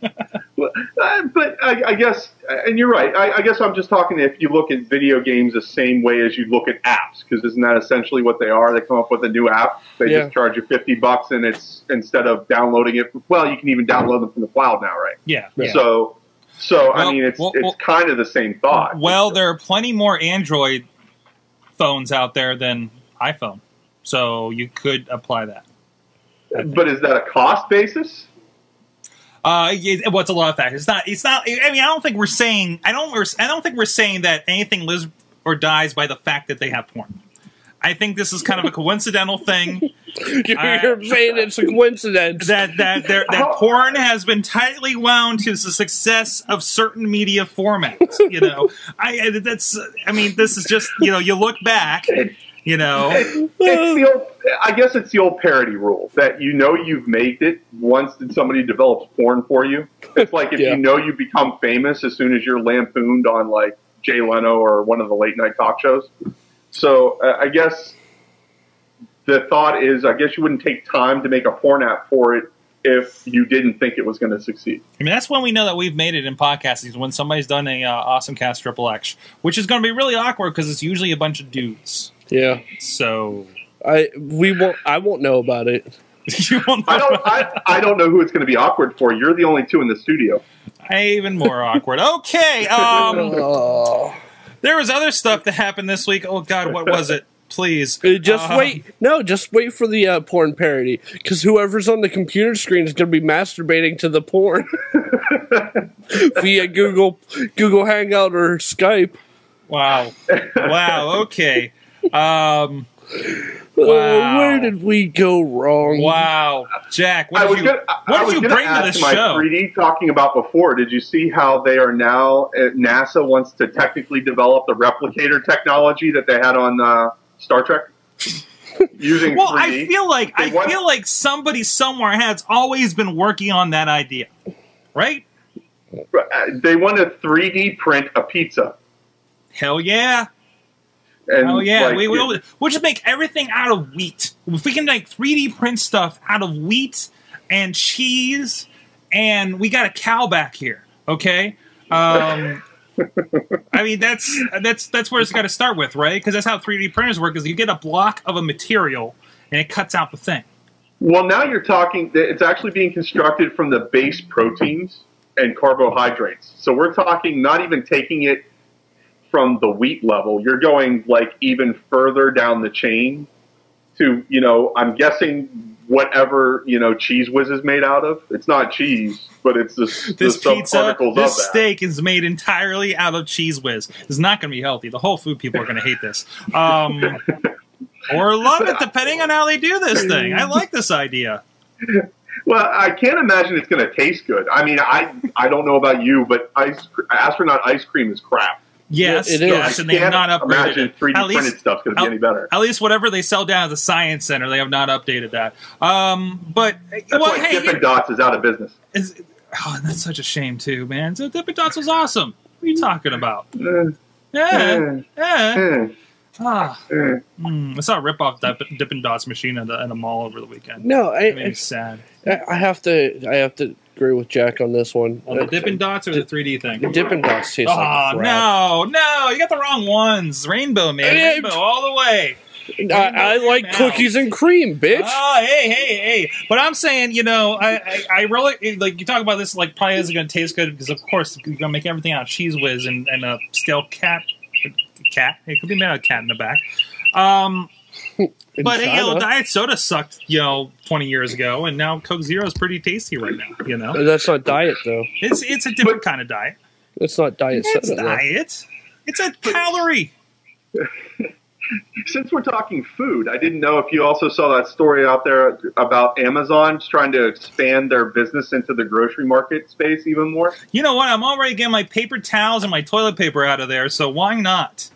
Well, uh, but I, I guess, and you're right. I, I guess I'm just talking if you look at video games the same way as you look at apps, because isn't that essentially what they are? They come up with a new app, they Yeah. just charge you 50 bucks, and it's instead of downloading it. Well, you can even download them from the cloud now, right? yeah, yeah. So, so Well, I mean, it's well, it's well- kind of the same thought. Well, there are plenty more Android phones out there than iPhone, so you could apply that. But is that a cost basis? Uh, it, what's a lot of factors? It's not. It's not. I mean, I don't think we're saying. I don't. I don't think we're saying that anything lives or dies by the fact that they have porn. I think this is kind of a <laughs> coincidental thing You're, I- you're saying it's a coincidence. that that there, that porn has been tightly wound to the success of certain media formats. You know, I I- that's. I mean, this is just. You know, you look back. You know, It's the old, I guess it's the old parody rule that you know you've made it once that somebody develops porn for you. It's like if <laughs> Yeah. you know you become famous as soon as you're lampooned on like Jay Leno or one of the late night talk shows. So uh, I guess the thought is, I guess you wouldn't take time to make a porn app for it if you didn't think it was going to succeed. I mean, that's when we know that we've made it in podcasting. Is when somebody's done a uh, awesome cast triple X, which is going to be really awkward because it's usually a bunch of dudes. yeah, So I we won't. I won't know about it. <laughs> you won't. I don't. I, I don't know who it's going to be awkward for. You're the only two in the studio. even more awkward. Okay. <laughs> Um, Oh. there was other stuff that happened this week. Oh God, what was it? Please, Uh, Just Uh, wait. No, just wait for the uh, porn parody. Because whoever's on the computer screen is going to be masturbating to the porn <laughs> via Google Google Hangout or Skype. Wow. Wow. Okay. Um. Oh, Wow. where did we go wrong? Wow. Jack, what I did was you gonna, I what did was you gonna bring to ask this my show? 3D talking about before. Did you see how they are now? Uh, NASA wants to technically develop the replicator technology that they had on uh, Star Trek <laughs> using Well, 3D. I feel like I want- feel like somebody somewhere has always been working on that idea, right? Uh, they want to 3D print a pizza. Hell yeah! And Oh yeah, like, we, it- we'll, we'll just make everything out of wheat. If we can like 3D print stuff out of wheat and cheese, and we got a cow back here, okay? Um, I mean that's that's that's where it's got to start with, right? Because that's how 3D printers work. Is you get a block of a material and it cuts out the thing. Well, now you're talking. It's actually being constructed from the base proteins and carbohydrates. So we're talking not even taking it from the wheat level. You're going like even further down the chain to, you know, I'm guessing whatever you know cheese whiz is made out of. It's not cheese, but it's the, This the pizza, this steak is made entirely out of cheese whiz. It's not going to be healthy. The whole food people are going to hate this. Um, <laughs> or love it, depending on how they do this thing. I like this idea. Well, I can't imagine it's going to taste good. I mean, I I don't know about you, but ice astronaut ice cream is crap. Yes, Yeah, it is. yes, and they have can't not upgraded imagine it. 3D At least, printed stuff's going to be any better. at least whatever they sell down at the science center, they have not updated that. Um, but That's well, why hey, Dippin' Dots is out of business. is, oh, that's such a shame too, man. So Dippin' Dots was awesome. What are you talking about? Eh, Yeah, yeah. eh, Ah, eh. mm, I saw a rip-off Dippin', Dippin' Dots machine at a, mall over the weekend. No, I, It made I, sad. I have to. I have to agree with Jack on this one. On the Dippin' Dots or the 3D thing? The Dippin' Dots taste Oh like crap. no, no! You got the wrong ones. Rainbow man, rainbow all the way. I, I like Now. cookies and cream, bitch. Oh, hey, hey, hey! But I'm saying, you know, I, I, I really like you talk about this. Like, probably isn't going to taste good because, of course, you're going to make everything out of cheese whiz and, and a stale cat. Cat. It could be made out of cat in the back. Um, <laughs> but you know, diet soda sucked, you know, 20 years ago, and now Coke Zero is pretty tasty right now. You know, that's not diet though. it's it's a different kind of diet. It's not diet It's soda. though. diet. It's a calorie. <laughs> Since we're talking food, I didn't know if you also saw that story out there about Amazon trying to expand their business into the grocery market space even more. You know what? I'm already getting my paper towels and my toilet paper out of there, so why not?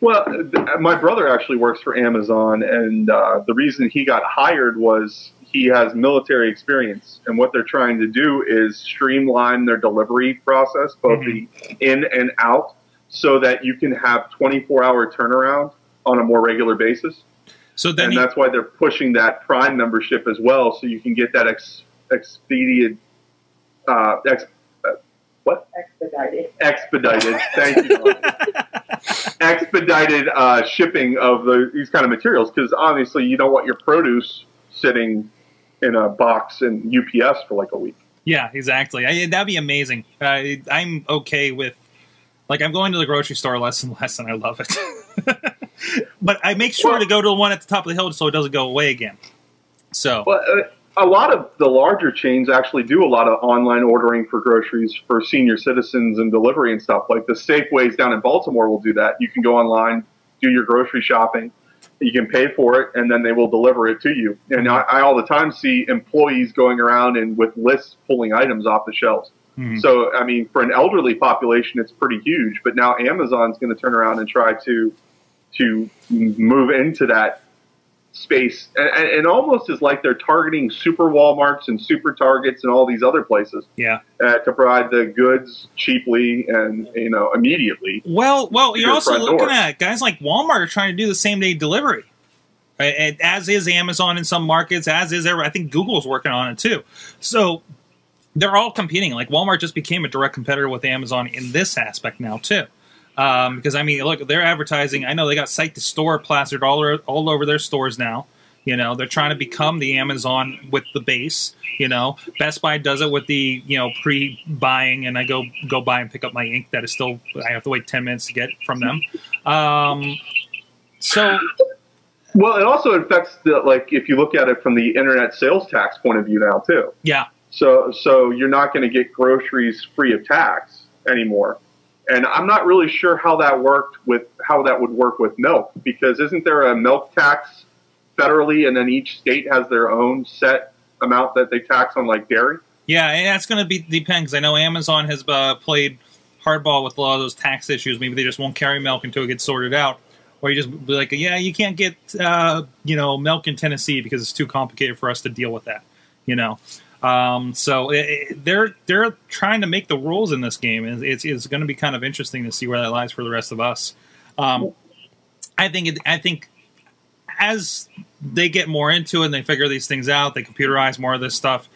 Well, th- my brother actually works for Amazon, and uh, the reason he got hired was he has military experience, and what they're trying to do is streamline their delivery process, both the in and out, so that you can have 24-hour turnaround on a more regular basis. So then and you, that's why they're pushing that Prime membership as well, so you can get that ex- expedient, uh, ex- uh, what expedited. expedited. Thank you. <laughs> Expedited uh, shipping of the, these kind of materials because obviously you don't want your produce sitting in a box in UPS for like a week. yeah, exactly. I, that'd be amazing. I, I'm okay with, like, I'm going to the grocery store less and less, and I love it. <laughs> but I make sure Well- to go to the one at the top of the hill so it doesn't go away again. So But uh, a lot of the larger chains actually do a lot of online ordering for groceries for senior citizens and delivery and stuff. Like the Safeways down in Baltimore will do that. You can go online, do your grocery shopping, you can pay for it, and then they will deliver it to you. And I, I all the time see employees going around and with lists pulling items off the shelves. Mhm. So, I mean, for an elderly population, it's pretty huge. But now Amazon's going to turn around and try to to move into that space, and, and almost is like they're targeting super WalMarts and super Targets and all these other places yeah. uh, to provide the goods cheaply and you know immediately. Well, well, you're also looking door. at guys like Walmart are trying to do the same day delivery, right? As is Amazon in some markets, as is I think Google's working on it too. So they're all competing. Like Walmart just became a direct competitor with Amazon in this aspect now too. Um, because I mean, look, they're advertising. I know they got site to store plastered all over, all over their stores now. You know, they're trying to become the Amazon with the base. You know, Best Buy does it with the you know pre-buying, and I go go buy and pick up my ink that is still I have to wait ten minutes to get from them. Um, so Well, it also affects the like if you look at it from the internet sales tax point of view now too. yeah, So so you're not going to get groceries free of tax anymore. And I'm not really sure how that worked with how that would work with milk because isn't there a milk tax federally and then each state has their own set amount that they tax on like dairy? yeah, that's going to be depend because I know Amazon has uh, played hardball with a lot of those tax issues. Maybe they just won't carry milk until it gets sorted out. Or you just be like, yeah, you can't get uh, you know milk in Tennessee because it's too complicated for us to deal with that. You know, um, so it, it- they're they're trying to make the rules in this game, and it's it's going to be kind of interesting to see where that lies for the rest of us. Um, I think it, I think as they get more into it and they figure these things out, they computerize more of this stuff.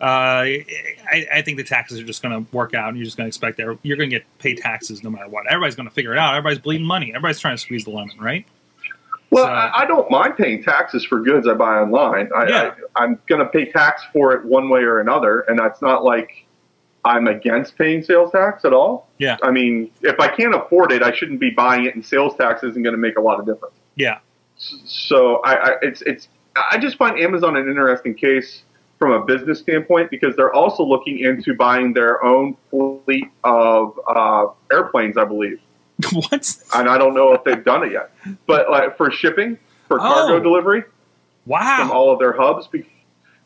Uh, I, I think the taxes are just going to work out, and you're just going to expect that you're going to get paid taxes no matter what. Everybody's going to figure it out. Everybody's bleeding money. Everybody's trying to squeeze the lemon, right? Well, So- I, I don't mind paying taxes for goods I buy online. I, Yeah. I, I'm going to pay tax for it one way or another, and that's not like I'm against paying sales tax at all. Yeah. I mean, if I can't afford it, I shouldn't be buying it, and sales tax isn't going to make a lot of difference. Yeah. So I, I it's it's I just find Amazon an interesting case from a business standpoint because they're also looking into buying their own fleet of uh, airplanes, I believe <laughs> what? and I don't know if they've done it yet. But like for shipping, for cargo Oh. delivery from all of their hubs, be-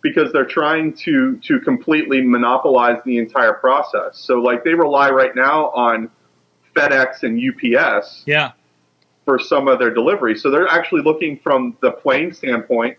because they're trying to to completely monopolize the entire process. So like they rely right now on FedEx and UPS Yeah. for some of their delivery. So they're actually looking from the plane standpoint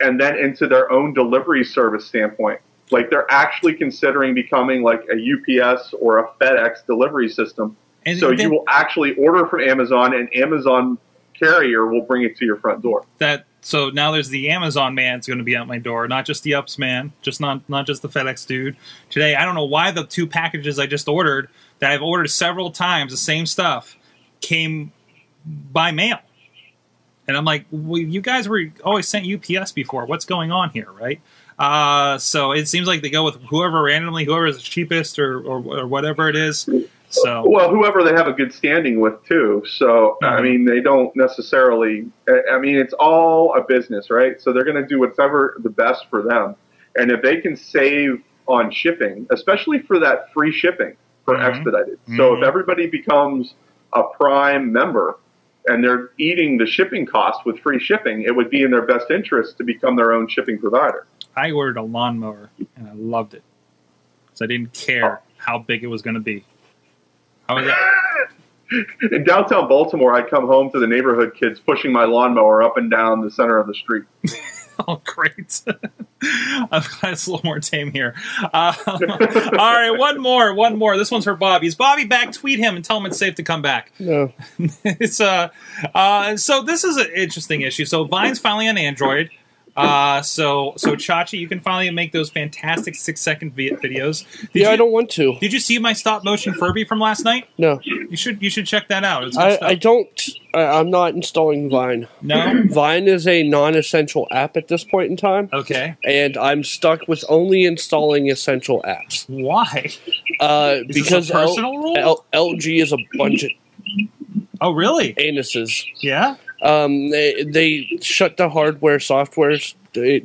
and then into their own delivery service standpoint. Like they're actually considering becoming like a UPS or a FedEx delivery system And so then you will actually order from Amazon, and Amazon carrier will bring it to your front door. that so now there's the Amazon man's going to be at my door, not just the Ups man, just not not just the FedEx dude. Today, I don't know why the two packages I just ordered that I've ordered several times, the same stuff, came by mail. And I'm like, well, you guys were always sent UPS before. What's going on here, right? Uh, so it seems like they go with whoever randomly, whoever is the cheapest or, or, or whatever it is. So Well, whoever they have a good standing with too. So I Mhm. mean, they don't necessarily. I I mean, it's all a business, right? So they're going to do whatever the best for them, and if they can save on shipping, especially for that free shipping for Mhm. expedited. So Mhm. if everybody becomes a Prime member and they're eating the shipping cost with free shipping, it would be in their best interest to become their own shipping provider. I ordered a lawnmower and I loved it. So I didn't care how big it was going to be. How was that? <laughs> In downtown Baltimore, I'd come home to the neighborhood kids pushing my lawnmower up and down the center of the street. <laughs> Oh, great. <laughs> I'm glad it's a little more tame here. Uh, all right, one more, one more. This one's for Bobby. Is Bobby back? Tweet him and tell him it's safe to come back. No. it's uh, uh, so this is an interesting issue. So Vine's finally on Android. Uh, so so Chachi, you can finally make those fantastic six second videos. Did Yeah, you, I don't want to. Did you see my stop motion Furby from last night? No, You should you should check that out. It's I. I don't. I, I'm not installing Vine. no. Vine is a non-essential app at this point in time, Okay. and I'm stuck with only installing essential apps. Why? Uh, Is this a because L- personal rule? L- LG is a bunch of Oh, really? anuses. Yeah. Um, they, they shut the hardware software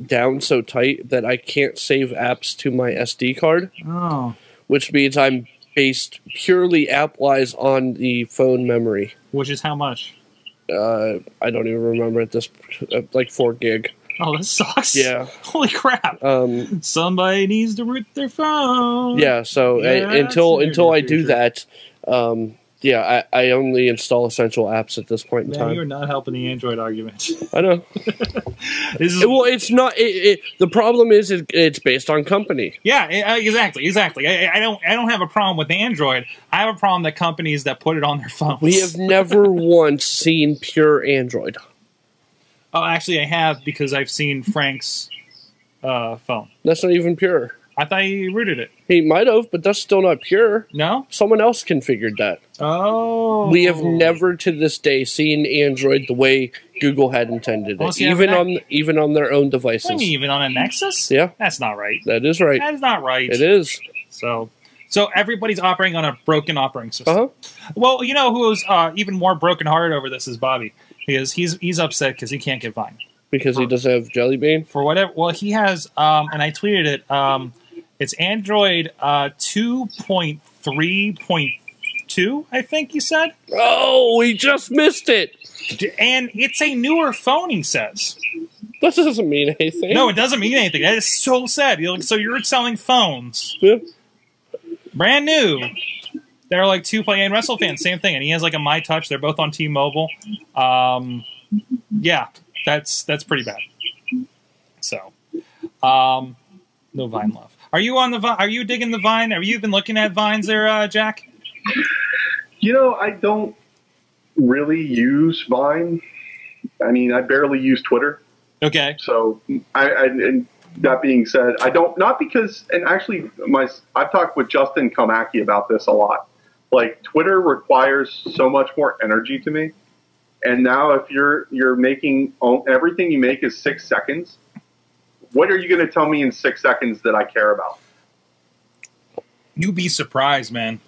down so tight that I can't save apps to my SD card, Oh. which means I'm based purely app wise on the phone memory. Which is how much? Uh, I don't even remember at this, uh, like four gig. Oh, that sucks. Yeah. <laughs> Holy crap. Um, Somebody needs to root their phone. yeah. So I- until until I do that, um, yeah, I, I only install essential apps at this point in time. Man, you're not helping the Android argument. <laughs> I know. <laughs> Is, Well, it's not. It, it, the problem is it, it's based on company. yeah, eh, exactly, exactly. I, I don't, I don't have a problem with Android. I have a problem that companies that put it on their <laughs> phones. We have never once seen pure Android. Oh, actually, I have because I've seen Frank's uh, phone. That's not even pure. I thought he rooted it. He might have, but that's still not pure. No. Someone else configured that. Oh. We have never to this day seen Android the way Google had intended Well, it, see, even on even on their own devices. you mean, even on a Nexus? Yeah, That's not right. that is right. That is not right. It is. So, so everybody's operating on a broken operating system. Uh huh. Well, you know who's uh, even more broken brokenhearted over this is Bobby, because he's he's upset because he can't get Vine Because he doesn't have Jelly Bean. for whatever. Well, he has, um, and I tweeted it. Um, it's Android uh, two point three point two, I think you said, Oh, we just missed it. and it's a newer phone. He says. That doesn't mean anything. No, it doesn't mean anything. That is so sad. You're so you're selling phones, Yeah. brand new. They're like two play and Wrestle fans, same thing. And he has like a My Touch. They're both on T-Mobile. Um, yeah, that's that's pretty bad. So, um, no Vine love. Are you on the? Are you digging the Vine? Have you been looking at Vines there, uh, Jack? You know, I don't really use Vine. I mean, I barely use Twitter. Okay. So, I, I and that being said, I don't not because and actually my I've talked with Justin Komaki about this a lot. Like Twitter requires so much more energy to me, and now if you're you're making oh, everything you make is six seconds, what are you going to tell me in six seconds that I care about? You'd be surprised, man.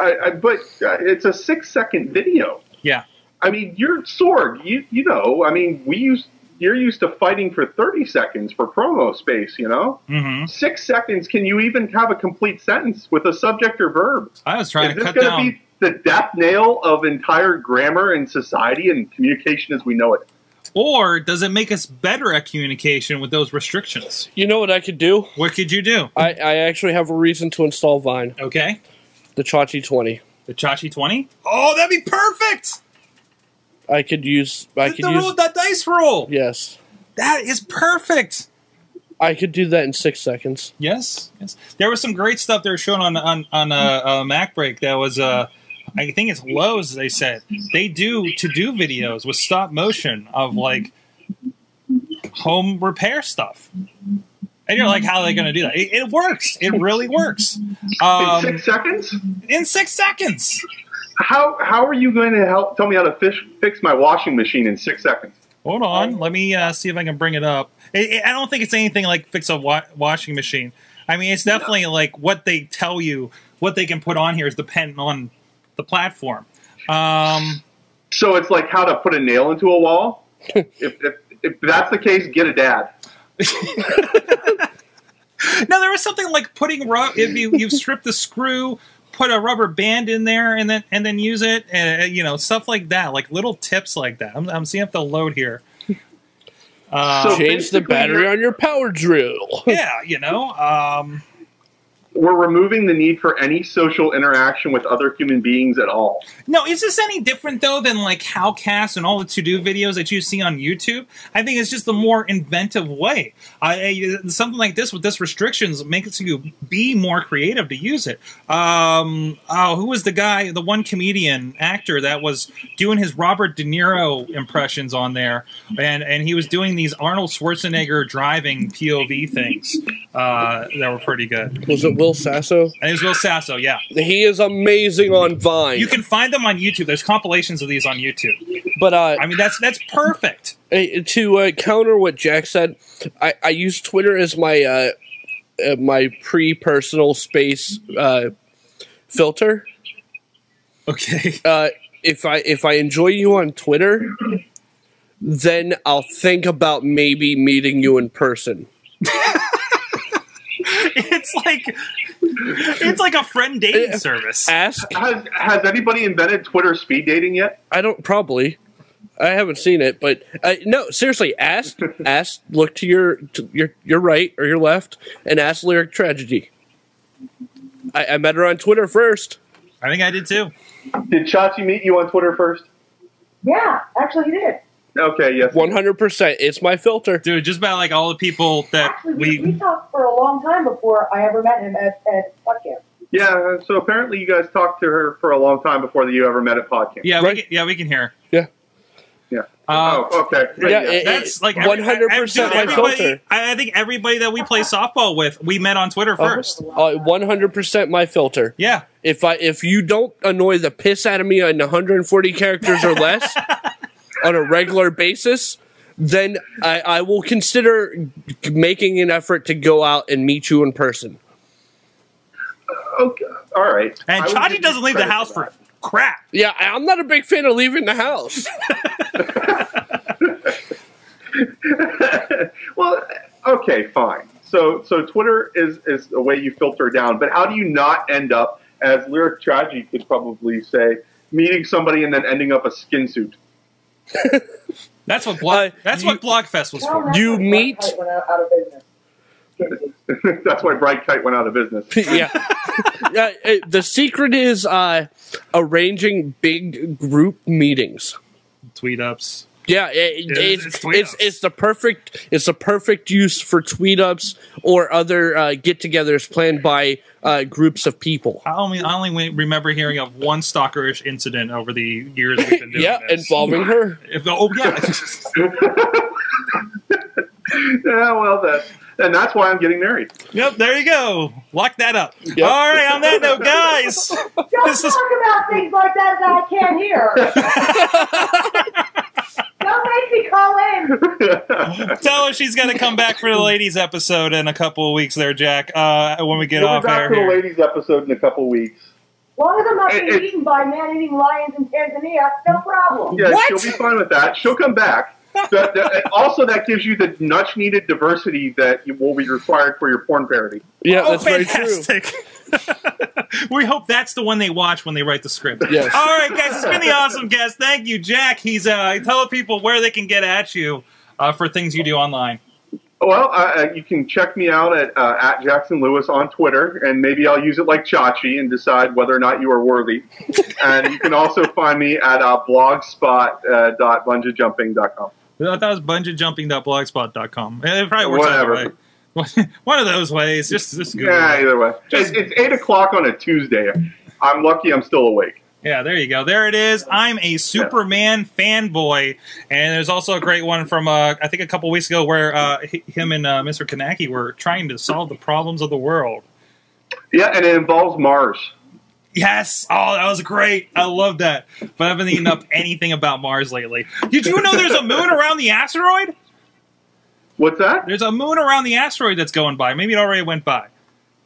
I, I, but uh, it's a six second video. Yeah. I mean, you're Sorg. You you know. I mean, we use you're used to fighting for thirty seconds for promo space. You know, hmm six seconds. Can you even have a complete sentence with a subject or verb? I was trying Is to this cut going down. to be the death nail of entire grammar and society and communication as we know it? Or does it make us better at communication with those restrictions? You know what I could do? What could you do? I, I actually have a reason to install Vine. Okay. The Chachi 20. The Chachi 20? Oh, that'd be perfect! I could use. I the could the use. roll, that dice roll! Yes. That is perfect! I could do that in six seconds. Yes, yes. There was some great stuff they were showing on on on uh, uh, Mac Break. That was uh, I think it's Lowe's. They said they do to do videos with stop motion of like home repair stuff. And you're like, how are they going to do that? It, it works. It really works. In Um, six seconds? in six seconds. how how are you going to help tell me how to fish, fix my washing machine in six seconds? Hold on, let me uh, see if I can bring it up. It, it- I don't think it's anything like fix a wa- washing machine. I mean, it's definitely like what they tell you, what they can put on here is dependent on the platform. Um, So it's like how to put a nail into a wall. <laughs> if, if if that's the case, get a dad. <laughs> no, there was something like putting ru- if you you strip the screw, put a rubber band in there, and then and then use it, and you know, stuff like that, like little tips like that. I'm, I'm seeing if they'll load here. Uh, So- Change the battery on your power drill. yeah, you know, um, We're removing the need for any social interaction with other human beings at all. No, is this any different though than like Howcast and all the to do videos that you see on YouTube? I think it's just a more inventive way. I, I- something like this with this restrictions makes you be more creative to use it. Um, oh, who was the guy, the one comedian actor that was doing his Robert De Niro impressions on there, and and he was doing these Arnold Schwarzenegger driving POV things uh, that were pretty good. Was it Will Sasso? And it was Will Sasso, yeah. He is amazing on Vine. You can find them on YouTube. There's compilations of these on YouTube. but uh, I mean, that's that's perfect. To uh, counter what Jack said, I, I use Twitter as my uh, uh, my pre-personal space uh, filter. Okay. <laughs> Uh, if I if I enjoy you on Twitter, then I'll think about maybe meeting you in person. <laughs> it's like it's like a friend dating Uh, service. Ask Has has anybody invented Twitter speed dating yet? I don't probably. I haven't seen it, but uh, no, seriously. Ask, <laughs> ask. Look to your to your your right or your left, and ask lyric tragedy. I, I met her on Twitter first. I think I did too. Did Chachi meet you on Twitter first? Yeah, actually, he did. Okay, yes. One hundred percent. It's my filter. Dude, just about like all the people that Actually, we, we we talked for a long time before I ever met him at, at Podcast. Yeah, so apparently you guys talked to her for a long time before you ever met at podcast. Yeah, Right. we can, yeah, we can hear. Yeah. Yeah. Uh, oh, okay. Yeah, it- That's like every- 100% dude, my filter. I I think everybody that we play softball with, we met on Twitter first. Uh, One hundred percent my filter. Yeah. If I if you don't annoy the piss out of me on one hundred and forty characters or less <laughs> on a regular basis, then I, I will consider making an effort to go out and meet you in person. okay. All right. And I Chachi doesn't leave the house for for crap. Yeah, I- I'm not a big fan of leaving the house. <laughs> <laughs> well, okay, fine. So, so Twitter is is a way you filter down, but how do you not end up, as lyric tragedy could probably say, meeting somebody and then ending up a skin suit? <laughs> That's what blog, Uh, that's you- what Blogfest was for. You meet- Kite went out, out of business. <laughs> That's why Brightkite went out of business. <laughs> yeah. yeah it- the secret is uh, arranging big group meetings. Tweet ups. Yeah, it, It is- it's it's it's, it's the perfect it's the perfect use for tweet ups or other uh, get-togethers planned by uh, groups of people. I only I only remember hearing of one stalkerish incident over the years we've been <laughs> doing Yeah, this. involving her. If, oh yeah, <laughs> <laughs> <laughs> yeah, well, that and that's why I'm getting married. yep. There you go. Lock that up. Yep. All right. On that note, guys, <laughs> Don't This is- talk about things like that that I can't hear. <laughs> Don't make me call in. tell her she's going to come back for the ladies episode in a couple of weeks. There, Jack. Uh, when we get We'll off be back air to the ladies episode in a couple of weeks. As long as I'm not It- being it- eaten by man-eating lions in Tanzania, no problem. Yeah, What? she'll be fine with that. She'll come back. The- the- also, that gives you the much needed diversity that you- will be required for your porn parody. Yeah, Oh, that's very true. <laughs> we hope that's the one they watch when they write the script. Yes. All right, guys, it's been the awesome guest. Thank you, Jack. He's uh, tell people where they can get at you uh, for things you do online. Well, uh, uh, you can check me out at uh, at Jackson Lewis on Twitter, and maybe I'll use it like Chachi and decide whether or not you are worthy. <laughs> and you can also find me at uh, blogspot.bungeejumping.com. I thought it was bungeejumping.blogspot.com. It probably works Whatever. either way. <laughs> One of those ways. Just just. Yeah, either way. Just- it's, it's eight o'clock on a Tuesday. I'm lucky I'm still awake. Yeah, there you go. There it is. I'm a Superman fanboy, and there's also a great one from uh, I think a couple weeks ago where uh, him and uh, Mr. Kanaki were trying to solve the problems of the world. Yeah, and it involves Mars. Yes. Oh, that was great. I love that. But I haven't eaten up anything about Mars lately. Did you know there's a moon <laughs> around the asteroid? What's that? There's a moon around the asteroid that's going by. Maybe it already went by.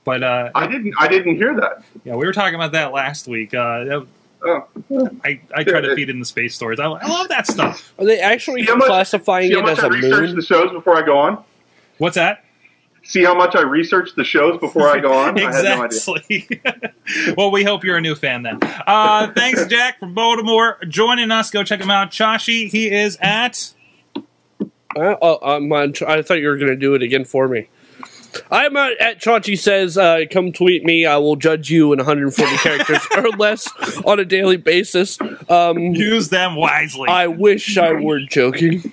But uh, I didn't. I didn't hear that. yeah, we were talking about that last week. Uh, that- Oh. I, I try to feed it in the space stories. I, I love that stuff. Are they actually See how much- classifying See how it as I a research moon? the shows before I go on. What's that? See how much I research the shows before I go on. <laughs> I had no idea. exactly. <laughs> well, we hope you're a new fan then. Uh, thanks, <laughs> Jack from Baltimore, joining us. Go check him out. Chachi, he is at. Uh, oh, I'm on, I thought you were going to do it again for me. I'm at, at Chachi says, uh, come tweet me. I will judge you in 140 characters or less on a daily basis. Um, Use them wisely. I wish I were joking.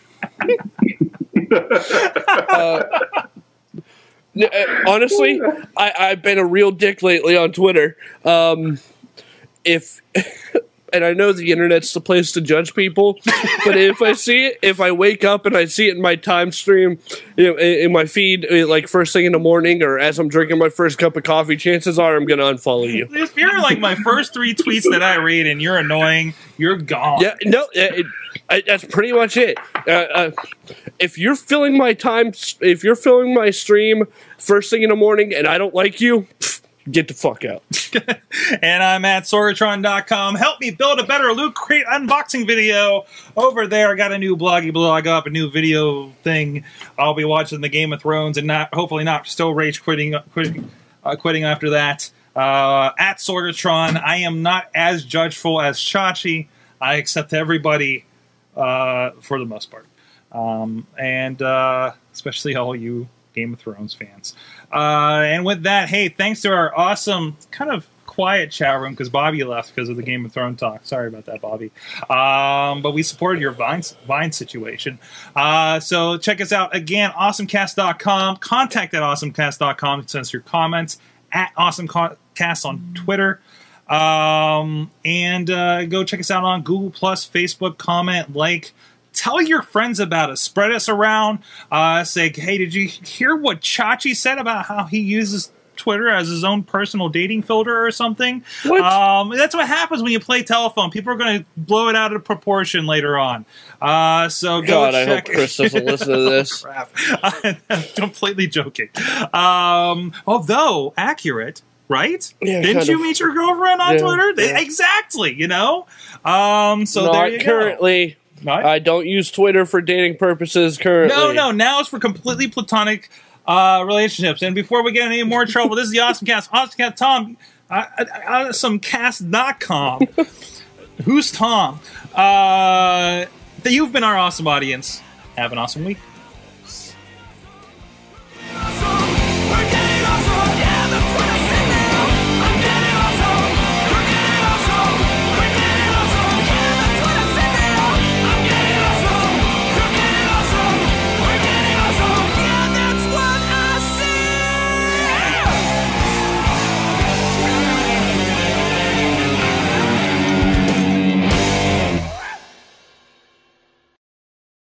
Uh, honestly, I, I've been a real dick lately on Twitter. Um, if <laughs> and I know the internet's the place to judge people, but if I see it, if I wake up and I see it in my time stream, you know, in, in my feed, uh, like first thing in the morning or as I'm drinking my first cup of coffee, chances are I'm gonna unfollow you. if you're like my first three tweets that I read and you're annoying, you're gone. Yeah, no, it, I, that's pretty much it. Uh, uh, if you're filling my time, if you're filling my stream first thing in the morning, and I don't like you, get the fuck out. <laughs> and I'm at Sorgatron.com. Help me build a better Loot Crate unboxing video over there. I got a new bloggy blog up, a new video thing. I'll be watching the Game of Thrones and not hopefully not still rage quitting quitting, uh, quitting after that. Uh, at Sorgatron, I am not as judgeful as Chachi. I accept everybody uh, for the most part, um, and uh, especially all you Game of Thrones fans. Uh, and with that, hey, thanks to our awesome kind of quiet chat room because Bobby left because of the Game of Thrones talk. Sorry about that, Bobby. Um, but we supported your Vine, Vine situation. Uh, so check us out again, awesomecast.com. Contact at awesomecast.com send us your comments at awesomecast on Twitter. Um, and uh, go check us out on Google Plus, Facebook, comment, like, tell your friends about us, spread us around. Uh, say, hey, did you hear what Chachi said about how he uses Twitter as his own personal dating filter or something? What? Um, that's what happens when you play telephone. People are going to blow it out of proportion later on. Uh, so go God, I hope Chris doesn't <laughs> listen to this. Crap. <laughs> I'm completely joking. Um, although accurate, right? Yeah, Didn't you of. meet your girlfriend on Yeah, Twitter? yeah. Exactly. You know. Um, so there you currently. go. Not- I don't use Twitter for dating purposes currently. no, no. Now it's for completely platonic uh, relationships. And before we get in any more trouble, this is the Awesome Cast. Awesome Cast Tom. Uh, AwesomeCast.com. Who's Tom? Uh, that you've been our awesome audience. Have an awesome week.